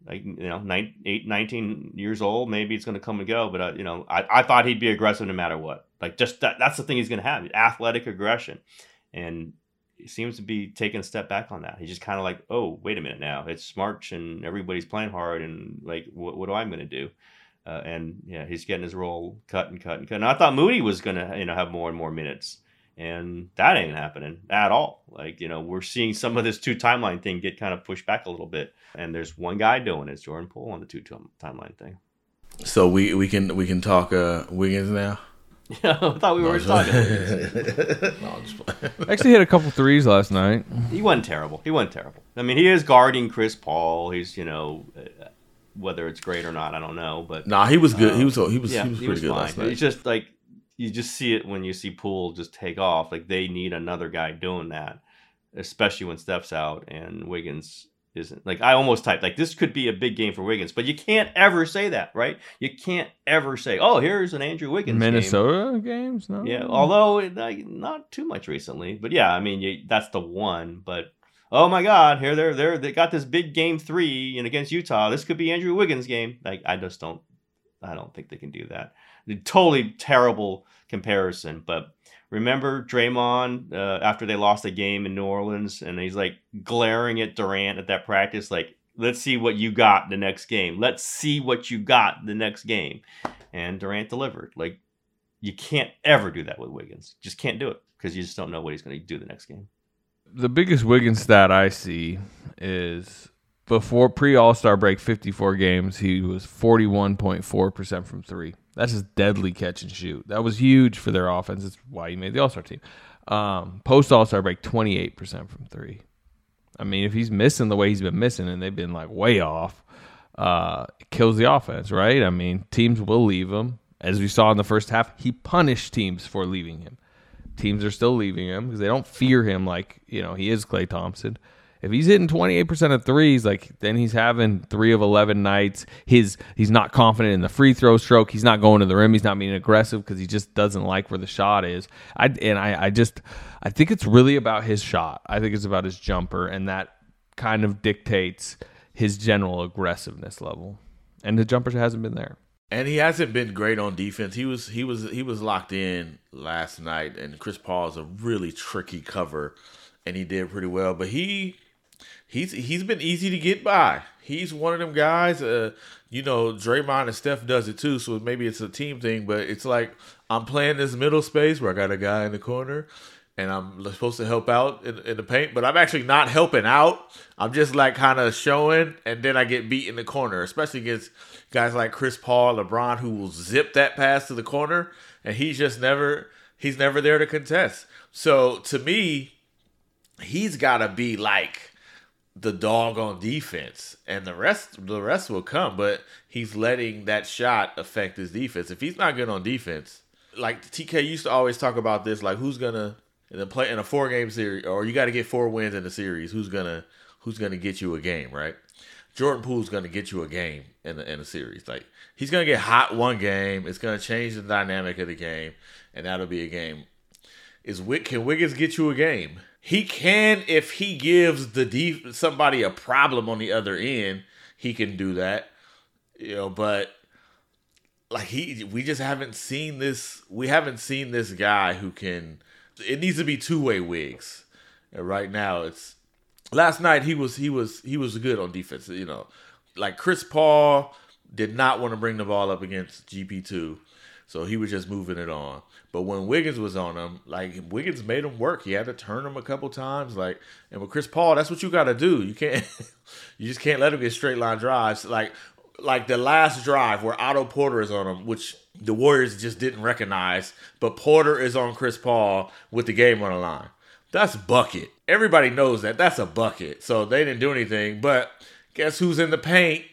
like you know, nine, eight, 19 years old, maybe it's going to come and go. But uh, you know, I, I thought he'd be aggressive no matter what. Like just that, that's the thing he's going to have athletic aggression. And he seems to be taking a step back on that. He's just kind of like, oh, wait a minute now. It's March and everybody's playing hard. And like, what, what do I going to do? Uh, and yeah, he's getting his role cut and cut and cut. And I thought Moody was going to, you know, have more and more minutes and that ain't happening at all. Like you know, we're seeing some of this two timeline thing get kind of pushed back a little bit, and there's one guy doing it, it's Jordan Poole on the two timeline thing. So we we can we can talk uh, Wiggins now. Yeah, (laughs) I thought we were talking. (laughs) (laughs) Actually, hit a couple threes last night. He wasn't terrible. He wasn't terrible. I mean, he is guarding Chris Paul. He's you know. Uh, whether it's great or not, I don't know. But nah, he was good. Uh, he was he was yeah, he was pretty was good fine. last night. He's just like you just see it when you see Poole just take off. Like they need another guy doing that, especially when Steph's out and Wiggins isn't. Like I almost typed like this could be a big game for Wiggins, but you can't ever say that, right? You can't ever say, "Oh, here's an Andrew Wiggins." Minnesota game. games, no. Yeah, although like, not too much recently, but yeah, I mean you, that's the one. But oh my God, here they're they're they got this big game three and against Utah. This could be Andrew Wiggins' game. Like I just don't, I don't think they can do that totally terrible comparison. But remember Draymond uh, after they lost a game in New Orleans, and he's like glaring at Durant at that practice, like, "Let's see what you got the next game. Let's see what you got the next game." And Durant delivered. Like, you can't ever do that with Wiggins. Just can't do it because you just don't know what he's going to do the next game. The biggest Wiggins stat I see is before pre All Star break, 54 games, he was 41.4% from three. That's just deadly catch and shoot. That was huge for their offense. That's why he made the All Star team. Um, Post All Star break, 28% from three. I mean, if he's missing the way he's been missing and they've been like way off, uh, it kills the offense, right? I mean, teams will leave him. As we saw in the first half, he punished teams for leaving him. Teams are still leaving him because they don't fear him like, you know, he is Klay Thompson if he's hitting 28% of threes, like then he's having three of 11 nights. His he's not confident in the free throw stroke. He's not going to the rim. He's not being aggressive because he just doesn't like where the shot is. I and I, I just I think it's really about his shot. I think it's about his jumper, and that kind of dictates his general aggressiveness level. And the jumper hasn't been there. And he hasn't been great on defense. He was he was he was locked in last night, and Chris Paul is a really tricky cover, and he did pretty well. But he he's he's been easy to get by. He's one of them guys. Uh, you know, Draymond and Steph does it too, so maybe it's a team thing. But it's like I'm playing this middle space where I got a guy in the corner, and I'm supposed to help out in, in the paint, but I'm actually not helping out. I'm just like kind of showing, and then I get beat in the corner, especially against guys like Chris Paul, LeBron, who will zip that pass to the corner, and he's just never he's never there to contest. So to me, he's got to be like the dog on defense, and the rest the rest will come. But he's letting that shot affect his defense. If he's not good on defense, like TK used to always talk about this, like who's gonna in a play in a four game series, or you got to get four wins in the series. Who's gonna who's gonna get you a game, right? Jordan Poole's gonna get you a game in the in a series. Like he's gonna get hot one game. It's gonna change the dynamic of the game, and that'll be a game. Is Wick can Wiggins get you a game? He can if he gives the def- somebody a problem on the other end. He can do that, you know. But like he, we just haven't seen this. We haven't seen this guy who can. It needs to be two way wigs. And right now, it's last night he was he was he was good on defense. You know, like Chris Paul did not want to bring the ball up against GP two, so he was just moving it on. But when Wiggins was on him, like Wiggins made him work. He had to turn him a couple times. Like, and with Chris Paul, that's what you got to do. You can't, (laughs) you just can't let him get straight line drives. Like, like the last drive where Otto Porter is on him, which the Warriors just didn't recognize, but Porter is on Chris Paul with the game on the line. That's bucket. Everybody knows that. That's a bucket. So they didn't do anything. But guess who's in the paint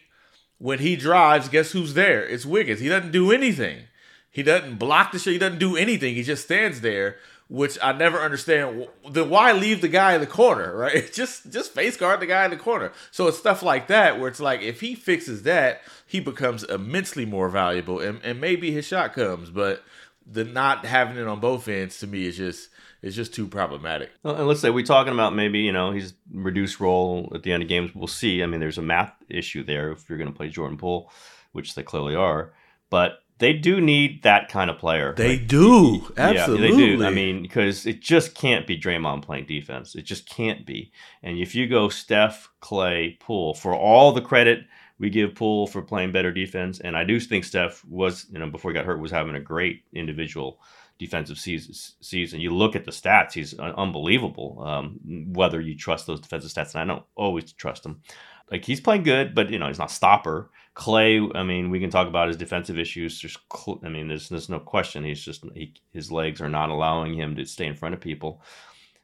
when he drives? Guess who's there? It's Wiggins. He doesn't do anything. He doesn't block the shot. He doesn't do anything. He just stands there, which I never understand. Then why leave the guy in the corner, (laughs) right? Just just face guard the guy in the corner. So it's stuff like that where it's like if he fixes that, he becomes immensely more valuable, and, and maybe his shot comes. But the not having it on both ends to me is just it's just too problematic. And let's say we're talking about maybe you know he's reduced role at the end of games. We'll see. I mean, there's a math issue there if you're going to play Jordan Poole, which they clearly are. But they do need that kind of player. They do. Absolutely. Yeah, they do. I mean, because it just can't be Draymond playing defense. It just can't be. And if you go Steph, Klay, Poole, for all the credit we give Poole for playing better defense, and I do think Steph was, you know, before he got hurt, was having a great individual defensive season. You look at the stats; he's unbelievable. Um, whether you trust those defensive stats, and I don't always trust them. Like he's playing good, but you know he's not stopper. Klay, I mean, we can talk about his defensive issues. There's, I mean, there's there's no question. He's just he, his legs are not allowing him to stay in front of people.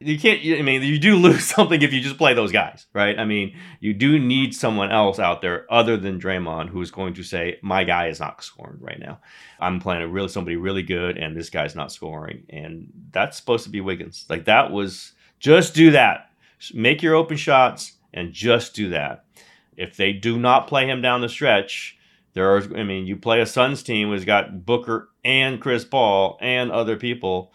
You can't. I mean, you do (laughs) lose something if you just play those guys, right? I mean, you do need someone else out there other than Draymond who's going to say, "My guy is not scoring right now. I'm playing a really somebody really good, and this guy's not scoring." And that's supposed to be Wiggins. Like that was just do that. Make your open shots and just do that. If they do not play him down the stretch, there are. I mean, you play a Suns team who's got Booker and Chris Paul and other people.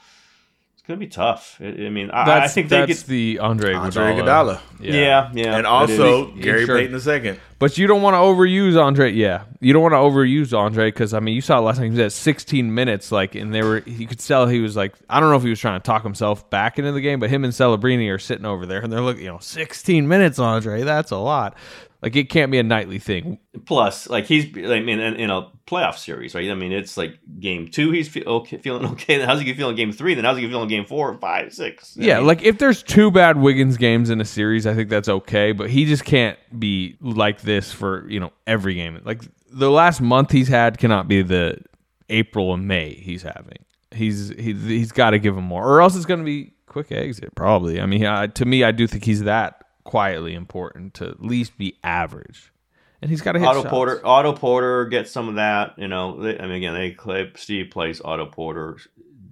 It's gonna be tough. I, I mean, I, I, think that's they get the Andre Andre Iguodala. Iguodala. Yeah, yeah, and also He- he Gary sure- Payton the second. But you don't want to overuse Andre. Yeah, you don't want to overuse Andre because I mean, you saw last time he was at 16 minutes, like, and they were. You could tell he was like, I don't know if he was trying to talk himself back into the game, but him and Celebrini are sitting over there and they're looking, you know, 16 minutes, Andre, that's a lot. Like, it can't be a nightly thing. Plus, like he's, I mean, in, in a playoff series, right? I mean, it's like game two, he's fe- okay, feeling (laughs) okay. Then how's he gonna feel in game three? Then how's he gonna feel in game four, five, six? I Yeah, mean, like if there's two bad Wiggins games in a series, I think that's okay. But he just can't be like this for you know every game. Like the last month he's had cannot be the April and May he's having. He's he, he's got to give him more, or else it's going to be quick exit probably. I mean, I, to me, I do think he's that quietly important to at least be average, and he's got to hit Auto shots. Porter, Otto Porter gets some of that. You know, they, I mean, again, they clip Steve plays Otto Porter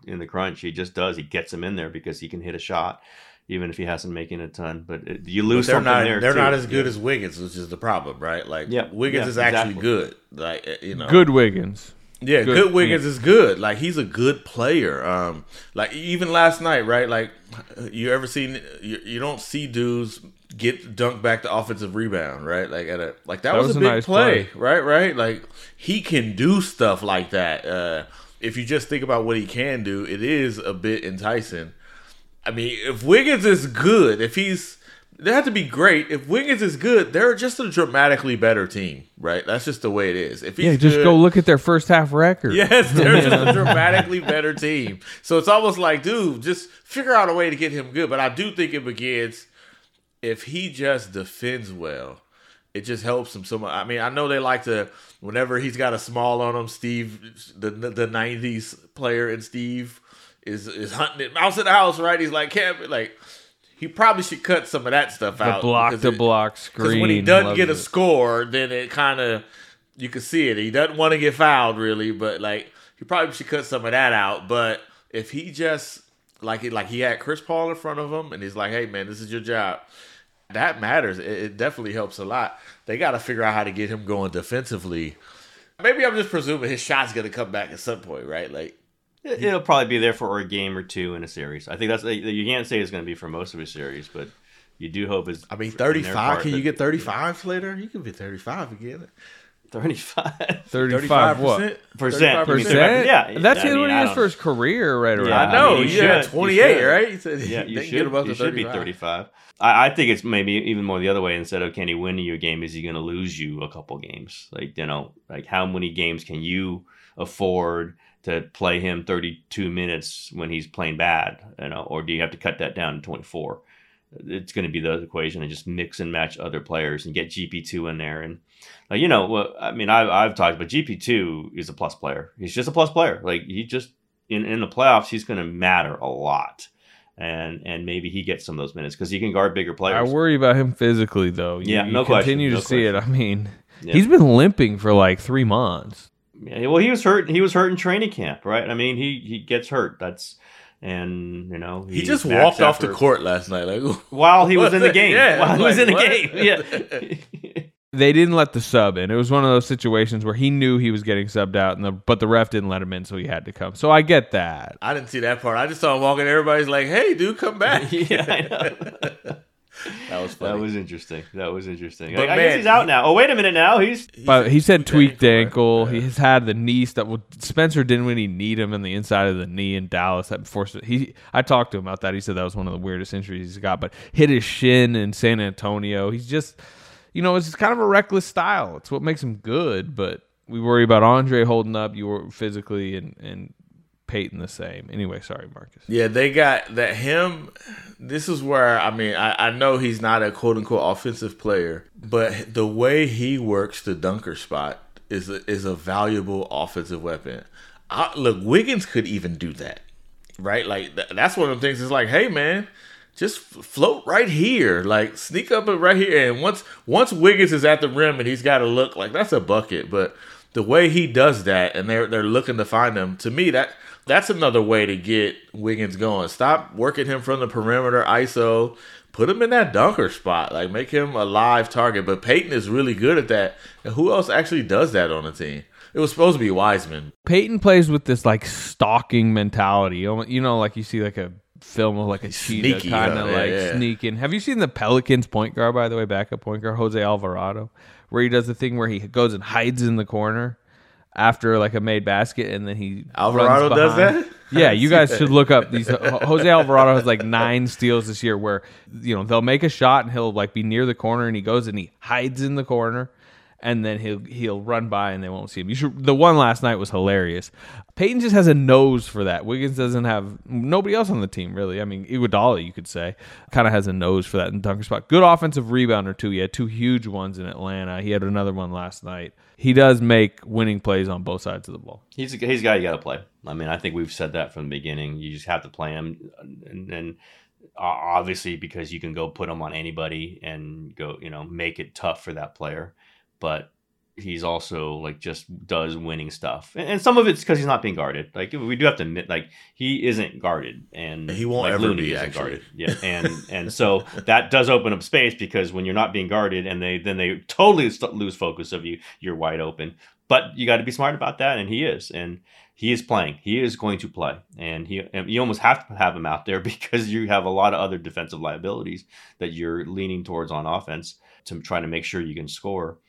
in the crunch. He just does. He gets him in there because he can hit a shot, even if he hasn't making a ton. But it, you But lose they're something not. there. they're too. not as good Yeah. as Wiggins, which is the problem, right? Like Yeah, Wiggins yeah, is actually good. Like uh, you know, Good Wiggins. Yeah, Good- good, Wiggins yeah. is good. Like he's a good player. Um, like even last night, right? Like you ever seen? You, you don't see dudes get dunked back to offensive rebound, right? Like at a like that, That was, was a big nice play, play. right? Right? Like he can do stuff like that. Uh, if you just think about what he can do, it is a bit enticing. I mean, if Wiggins is good, if he's they have to be great. If Wiggins is good, they're just a dramatically better team, right? That's just the way it is. If he's Yeah, just good- go look at their first half record. Yes, (laughs) they're just a dramatically better team. So it's almost like, dude, just figure out a way to get him good. But I do think it begins if he just defends well. It just helps him so much. I mean, I know they like to whenever he's got a small on him. Steve, the the '90s player, and Steve is is hunting it, mouse in the house, right? He's like, can't like. He probably should cut some of that stuff The out. block the it- block screen. Because when he doesn't get a it. score, then it kind of you can see it. He doesn't want to get fouled really, but like he probably should cut some of that out. But if he just like he like he had Chris Paul in front of him, and he's like, "Hey man, this is your job." That matters. It, it definitely helps a lot. They got to figure out how to get him going defensively. Maybe I'm just presuming his shot's gonna come back at some point, right? Like It- It'll probably be there for a game or two in a series. I think that's you can't say it's going to be for most of a series, but you do hope it's. I mean, 35. Can you get 35 later? You can be 35 again. 35 35 what? Percent? 35%? You mean 35? Yeah, That's I mean, what he I is for his career right around. Yeah, I know, mean, you had should. 28, should. right? You said yeah, (laughs) you should. get above you the should be 35. 35. I, I think it's maybe even more the other way. Instead of can he win you a game, is he going to lose you a couple games? Like you know, like how many games can you afford to play him 32 minutes when he's playing bad? You know, or do you have to cut that down to 24? It's going to be the equation and just mix and match other players and get GP2 in there and like you know, well, I mean, I've, I've talked, but GP two is a plus player. He's just a plus player. Like he just in in the playoffs, he's going to matter a lot, and and maybe he gets some of those minutes because he can guard bigger players. I worry about him physically, though. You, Yeah, you no question, continue to no see it. I mean, Yeah. he's been limping for like three months. Yeah, well, he was hurt. He was hurt in training camp, right? I mean, he he gets hurt. That's and you know He he's just walked off the court last night, like (laughs) while he was in the game. Yeah, while he was like, in the what? game. Yeah. (laughs) They didn't let the sub in. It was one of those situations where he knew he was getting subbed out, and the, but the ref didn't let him in, so he had to come. So I get that. I didn't see that part. I just saw him walking. Everybody's like, "Hey, dude, come back!" (laughs) yeah, I know. (laughs) That was funny. That was interesting. That was interesting. But I, I guess he's out now. Oh, wait a minute now. He's But he said tweaked ankle. He's had the knee stuff. Well, Spencer didn't really need him in the inside of the knee in Dallas. That forced it. He. I talked to him about that. He said that was one of the weirdest injuries he's got. But hit his shin in San Antonio. He's just, you know, it's kind of a reckless style. It's what makes him good. But we worry about Andre holding up. You were physically and and Payton the same. Anyway, sorry, Marcus. Yeah, they got that him. This is where I mean, I, I know he's not a quote unquote offensive player, but the way he works the dunker spot is a, is a valuable offensive weapon. I, look, Wiggins could even do that, right? Like th- that's one of the things. It's like, hey man, just f- float right here, like sneak up right here, and once once Wiggins is at the rim and he's got to look like that's a bucket, but the way he does that, and they're they're looking to find him. To me, that that's another way to get Wiggins going. Stop working him from the perimeter, ISO. Put him in that dunker spot, like make him a live target. But Payton is really good at that. And who else actually does that on the team? It was supposed to be Wiseman. Payton plays with this like stalking mentality. You know- like you see like a film of like a cheetah kind of like yeah. sneaking. Have you seen the Pelicans point guard, by the way, backup point guard, Jose Alvarado, where he does the thing where he goes and hides in the corner after like a made basket and then he Alvarado does that? Yeah, you (laughs) guys should look up these. Jose Alvarado has like nine steals this year, where you know they'll make a shot and he'll like be near the corner and he goes and he hides in the corner, and then he'll he'll run by and they won't see him. You should. The one last night was hilarious. Payton just has a nose for that. Wiggins doesn't have nobody else on the team really. I mean, Iguodala you could say kind of has a nose for that in dunker spot. Good offensive rebounder too. He had two huge ones in Atlanta. He had another one last night. He does make winning plays on both sides of the ball. He's a, he's a guy you got to play. I mean, I think we've said that from the beginning. You just have to play him, and, and obviously because you can go put him on anybody and go, you know, make it tough for that player. But he's also like just does winning stuff, and, and some of it's because he's not being guarded. Like we do have to admit, like he isn't guarded, and He won't like, ever Looney be, actually. guarded. Yeah, (laughs) and and so that does open up space because when you're not being guarded, and they then they totally st- lose focus of you, you're wide open. But you got to be smart about that, and he is, and he is playing. He is going to play, and he and you almost have to have him out there (laughs) because you have a lot of other defensive liabilities that you're leaning towards on offense to try to make sure you can score.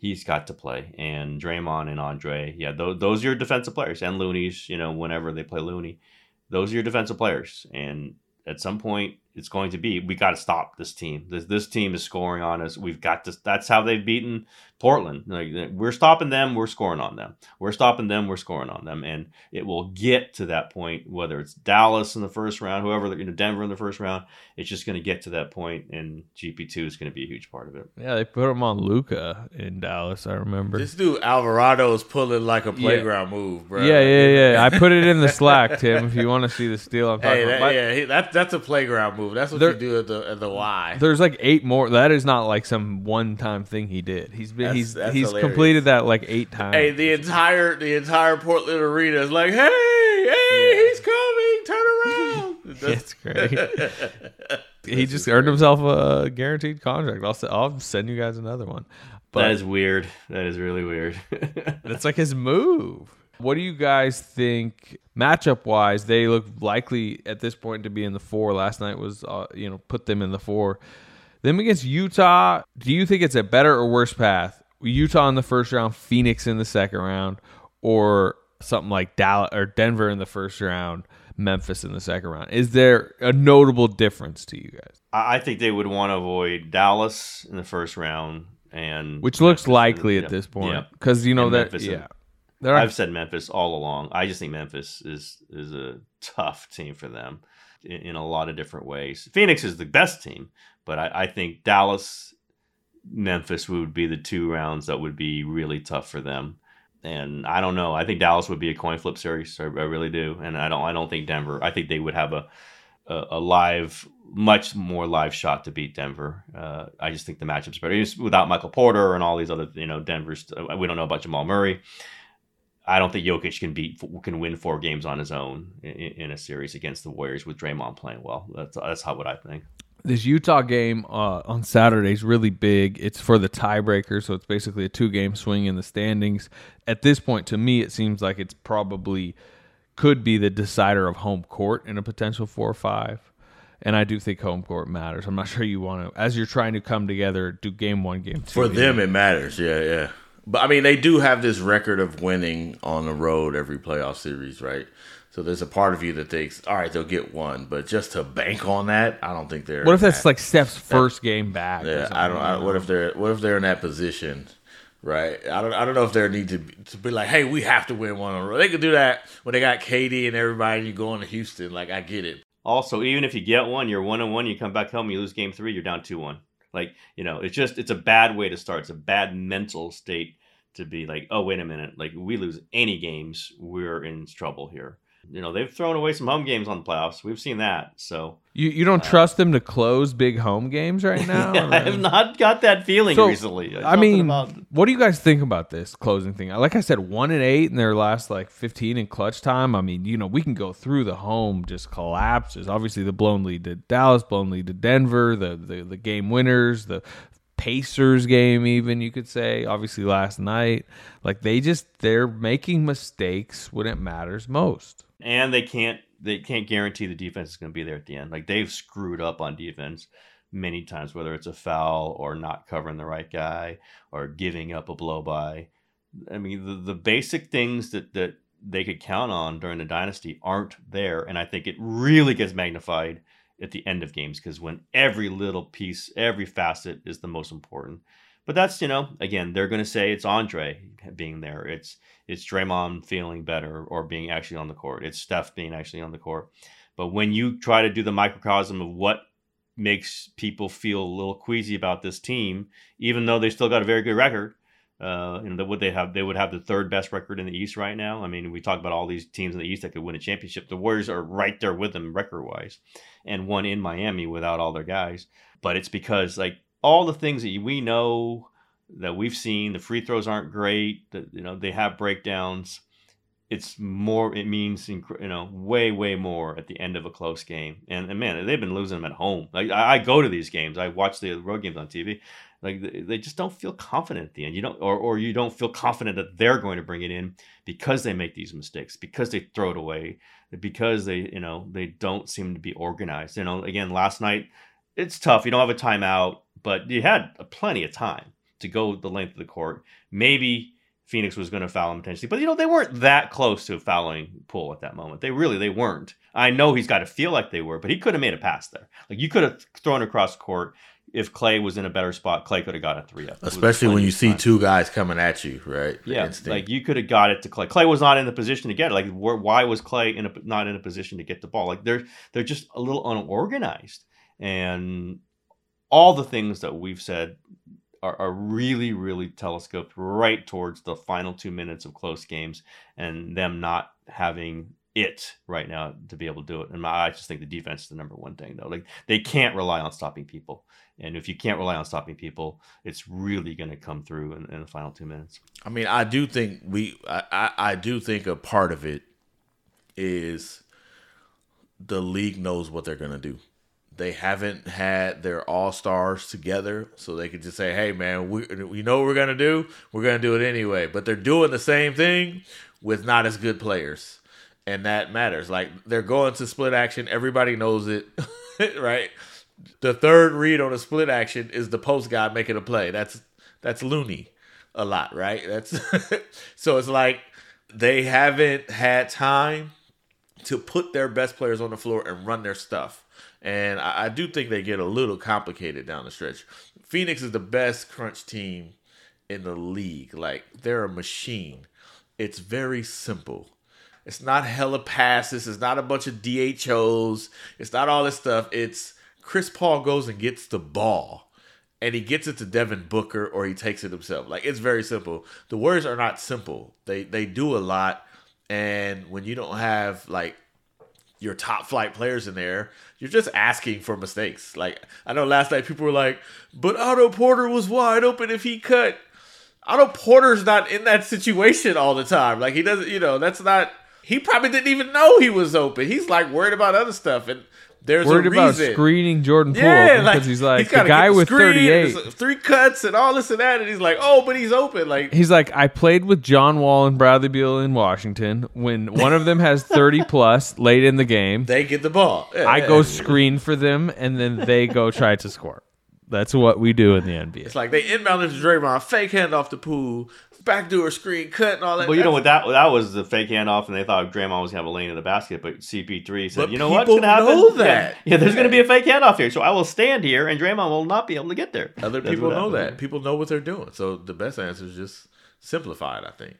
He's got to play, and Draymond and Andre, yeah, those, those are your defensive players, and Looney's, you know, whenever they play Looney, those are your defensive players, and at some point it's going to be we got to stop this team. This this team is scoring on us. We've got to. That's how they've beaten Portland. Like we're stopping them, we're scoring on them. We're stopping them, we're scoring on them, and it will get to that point. Whether it's Dallas in the first round, whoever you know, Denver in the first round, it's just going to get to that point, and GP two is going to be a huge part of it. Yeah, they put him on Luka in Dallas. I remember. This dude Alvarado is pulling like a playground move, bro. Yeah, yeah, yeah. I put it in the Slack, Tim. If you want to see the steal, I'm talking Hey, about. that, But yeah, he, that, that's a playground move. That's what There- you do at the at the Y. There's like eight more. That is not like some one time thing he did. He's been He's he's hilarious. completed that like eight times. Hey, the entire the entire Portland arena is like, hey, hey, he's coming, turn around. (laughs) That's great. (laughs) he just earned himself a guaranteed contract. I'll, I'll send you guys another one. But that is weird. That is really weird. (laughs) That's like his move. What do you guys think matchup wise? They look likely at this point to be in the four. Last night was, uh, you know, put them in the four. Them against Utah. Do you think it's a better or worse path? Utah in the first round, Phoenix in the second round, or something like Dallas or Denver in the first round, Memphis in the second round? Is there a notable difference to you guys? I think they would want to avoid Dallas in the first round, and Which looks Memphis in- likely at yeah, this point, yeah. 'cause you know And that- Memphis yeah. Are- I've said Memphis all along. I just think Memphis is is a tough team for them in, in a lot of different ways. Phoenix is the best team, but I, I think Dallas, Memphis would be the two rounds that would be really tough for them. And I don't know. I think Dallas would be a coin flip series. I, I really do. And I don't. I don't think Denver. I think they would have a a, a live, much more live shot to beat Denver. Uh, I just think the matchup's better Just without Michael Porter and all these other. You know, Denver's. We don't know about Jamal Murray. I don't think Jokic can beat can win four games on his own in, in a series against the Warriors with Draymond playing well. That's that's how what I think. This Utah game uh, on Saturday is really big. It's for the tiebreaker, so it's basically a two-game swing in the standings. At this point, to me, it seems like it's probably could be the decider of home court in a potential four or five. And I do think home court matters. I'm not (laughs) sure you want to, as you're trying to come together, do game one, game two. For them, it matters. Yeah, yeah. But I mean, they do have this record of winning on the road every playoff series, right? So there's a part of you that thinks, all right, they'll get one, but just to bank on that, I don't think they're. What if that's that- like Steph's first game back? Yeah, I don't. I, what if they're What if they're in that position, right? I don't. I don't know if they need to be, to be like, hey, we have to win one on the road. They could do that when they got KD and everybody. and You going to Houston? Like, I get it. Also, even if you get one, you're one and one. You come back home, you lose game three, you're down two one. Like you know, it's just it's a bad way to start. It's a bad mental state to be like, oh wait a minute, like we lose any games, we're in trouble here. You know, they've thrown away some home games on the playoffs. We've seen that. So You you don't uh, trust them to close big home games right (laughs) now? I have not got that feeling So, recently. There's I mean, about- what do you guys think about this closing thing? Like I said, one and eight in their last like fifteen in clutch time. I mean, you know, we can go through the home just collapses. Obviously, the blown lead to Dallas, blown lead to Denver, the the, the game winners, the Pacers game, even you could say. Obviously, last night, like they just they're making mistakes when it matters most. And they can't they can't guarantee the defense is going to be there at the end. Like they've screwed up on defense many times, whether it's a foul or not covering the right guy or giving up a blow by. I mean, the, the basic things that that they could count on during the dynasty aren't there, and I think it really gets magnified at the end of games because when every little piece, every facet is the most important. But that's you know, again, they're going to say it's Andre being there. It's it's Draymond feeling better or being actually on the court. It's Steph being actually on the court. But when you try to do the microcosm of what makes people feel a little queasy about this team, even though they still got a very good record, uh, you know, would they have? They would have the third best record in the East right now. I mean, we talk about all these teams in the East that could win a championship. The Warriors are right there with them record wise, and one in Miami without all their guys. But it's because like all the things that we know that we've seen, the free throws aren't great. That you know they have breakdowns. It's more. It means you know way way more at the end of a close game. And, and man, they've been losing them at home. Like I, I go to these games. I watch the road games on TV. Like they, they just don't feel confident at the end. You don't, or or you don't feel confident that they're going to bring it in because they make these mistakes, because they throw it away, because they you know they don't seem to be organized. You know, again last night it's tough. You don't have a timeout, but he had plenty of time to go the length of the court. Maybe Phoenix was going to foul him potentially, but you know they weren't that close to fouling Poole at that moment. They really they weren't. I know he's got to feel like they were, but he could have made a pass there. Like you could have thrown across court. If Klay was in a better spot, Klay could have got a three up. Especially when you see time. two guys coming at you, right? Yeah, Instinct. like you could have got it to Klay. Klay was not in the position to get it. Like, why was Klay in a, not in a position to get the ball? Like, they're they're just a little unorganized, and all the things that we've said are, are really, really telescoped right towards the final two minutes of close games, and them not having it right now to be able to do it. And I just think the defense is the number one thing though. Like they can't rely on stopping people. And if you can't rely on stopping people, it's really going to come through in, in, the final two minutes. I mean, I do think we, I, I, I do think a part of it is the league knows what they're going to do. They haven't had their all stars together, so they could just say, "Hey, man, we we know what we're gonna do. We're gonna do it anyway." But they're doing the same thing with not as good players, and that matters. Like they're going to split action. Everybody knows it, (laughs) right? The third read on a split action is the post guy making a play. That's that's Looney, a lot, right? That's (laughs) so it's like they haven't had time to put their best players on the floor and run their stuff. And I, I, do think they get a little complicated down the stretch. Phoenix is the best crunch team in the league. Like they're a machine. It's very simple. It's not hella passes. It's not a bunch of DHOs. It's not all this stuff. It's Chris Paul goes and gets the ball and he gets it to Devin Booker or he takes it himself. Like it's very simple. The Warriors are not simple. They they do a lot and when you don't have like your top flight players in there, you're just asking for mistakes. Like I know last night people were like, "But Otto Porter was wide open if he cut." Otto Porter's not in that situation all the time. Like he doesn't, you know, that's not. He probably didn't even know he was open. He's like worried about other stuff, and there's worried a about screening Jordan Poole Yeah, because like, he's like he's the guy the with screen, 38. three cuts and all this and that, and he's like, "Oh, but he's open." Like He's like, I played with John Wall and Bradley Beal in Washington. When one of them has 30 plus late in the game, they get the ball. Yeah, I yeah. go screen for them, and then they go try to score. That's what we do in the NBA. It's like they inbounded to Draymond, fake hand off backdoor screen, cut, and all that. Well, you know what that that was the fake handoff, and they thought Draymond was gonna have a lane in the basket, but CP3 said, But "You know what's gonna happen? know Yeah, that. Yeah, there's gonna be a fake handoff here, so I will stand here, and Draymond will not be able to get there." Other That's people know that. People know what they're doing. So the best answer is just simplify it. I think.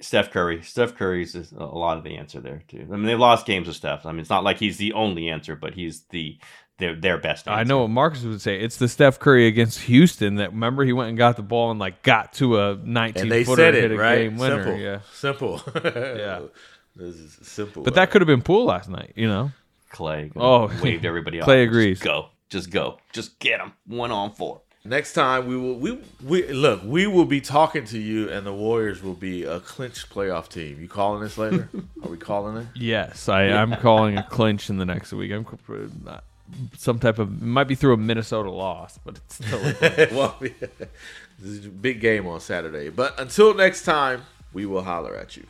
Steph Curry. Steph Curry's is a lot of the answer there too. I mean, they've lost games with Steph. I mean, it's not like he's the only answer, but he's the their their best. Answer. I know what Marcus would say. It's the Steph Curry against Houston that remember he went and got the ball and like got to a 19 And they footer said hit it a right. game winner. Simple. Yeah, Simple. (laughs) Yeah. This is simple. but that could have been Poole last night. You know, Klay. Oh, (laughs) waved everybody off. Klay Just agrees. go, just go, just get him one on four. Next time we will we we look we will be talking to you and the Warriors will be a clinched playoff team. You calling this later? (laughs) Are we calling it? Yes, I, I'm calling a clinch in the next week. I'm uh, not, some type of it might be through a Minnesota loss, but it's still. (laughs) well, yeah. this is a big game on Saturday. But until next time, we will holler at you.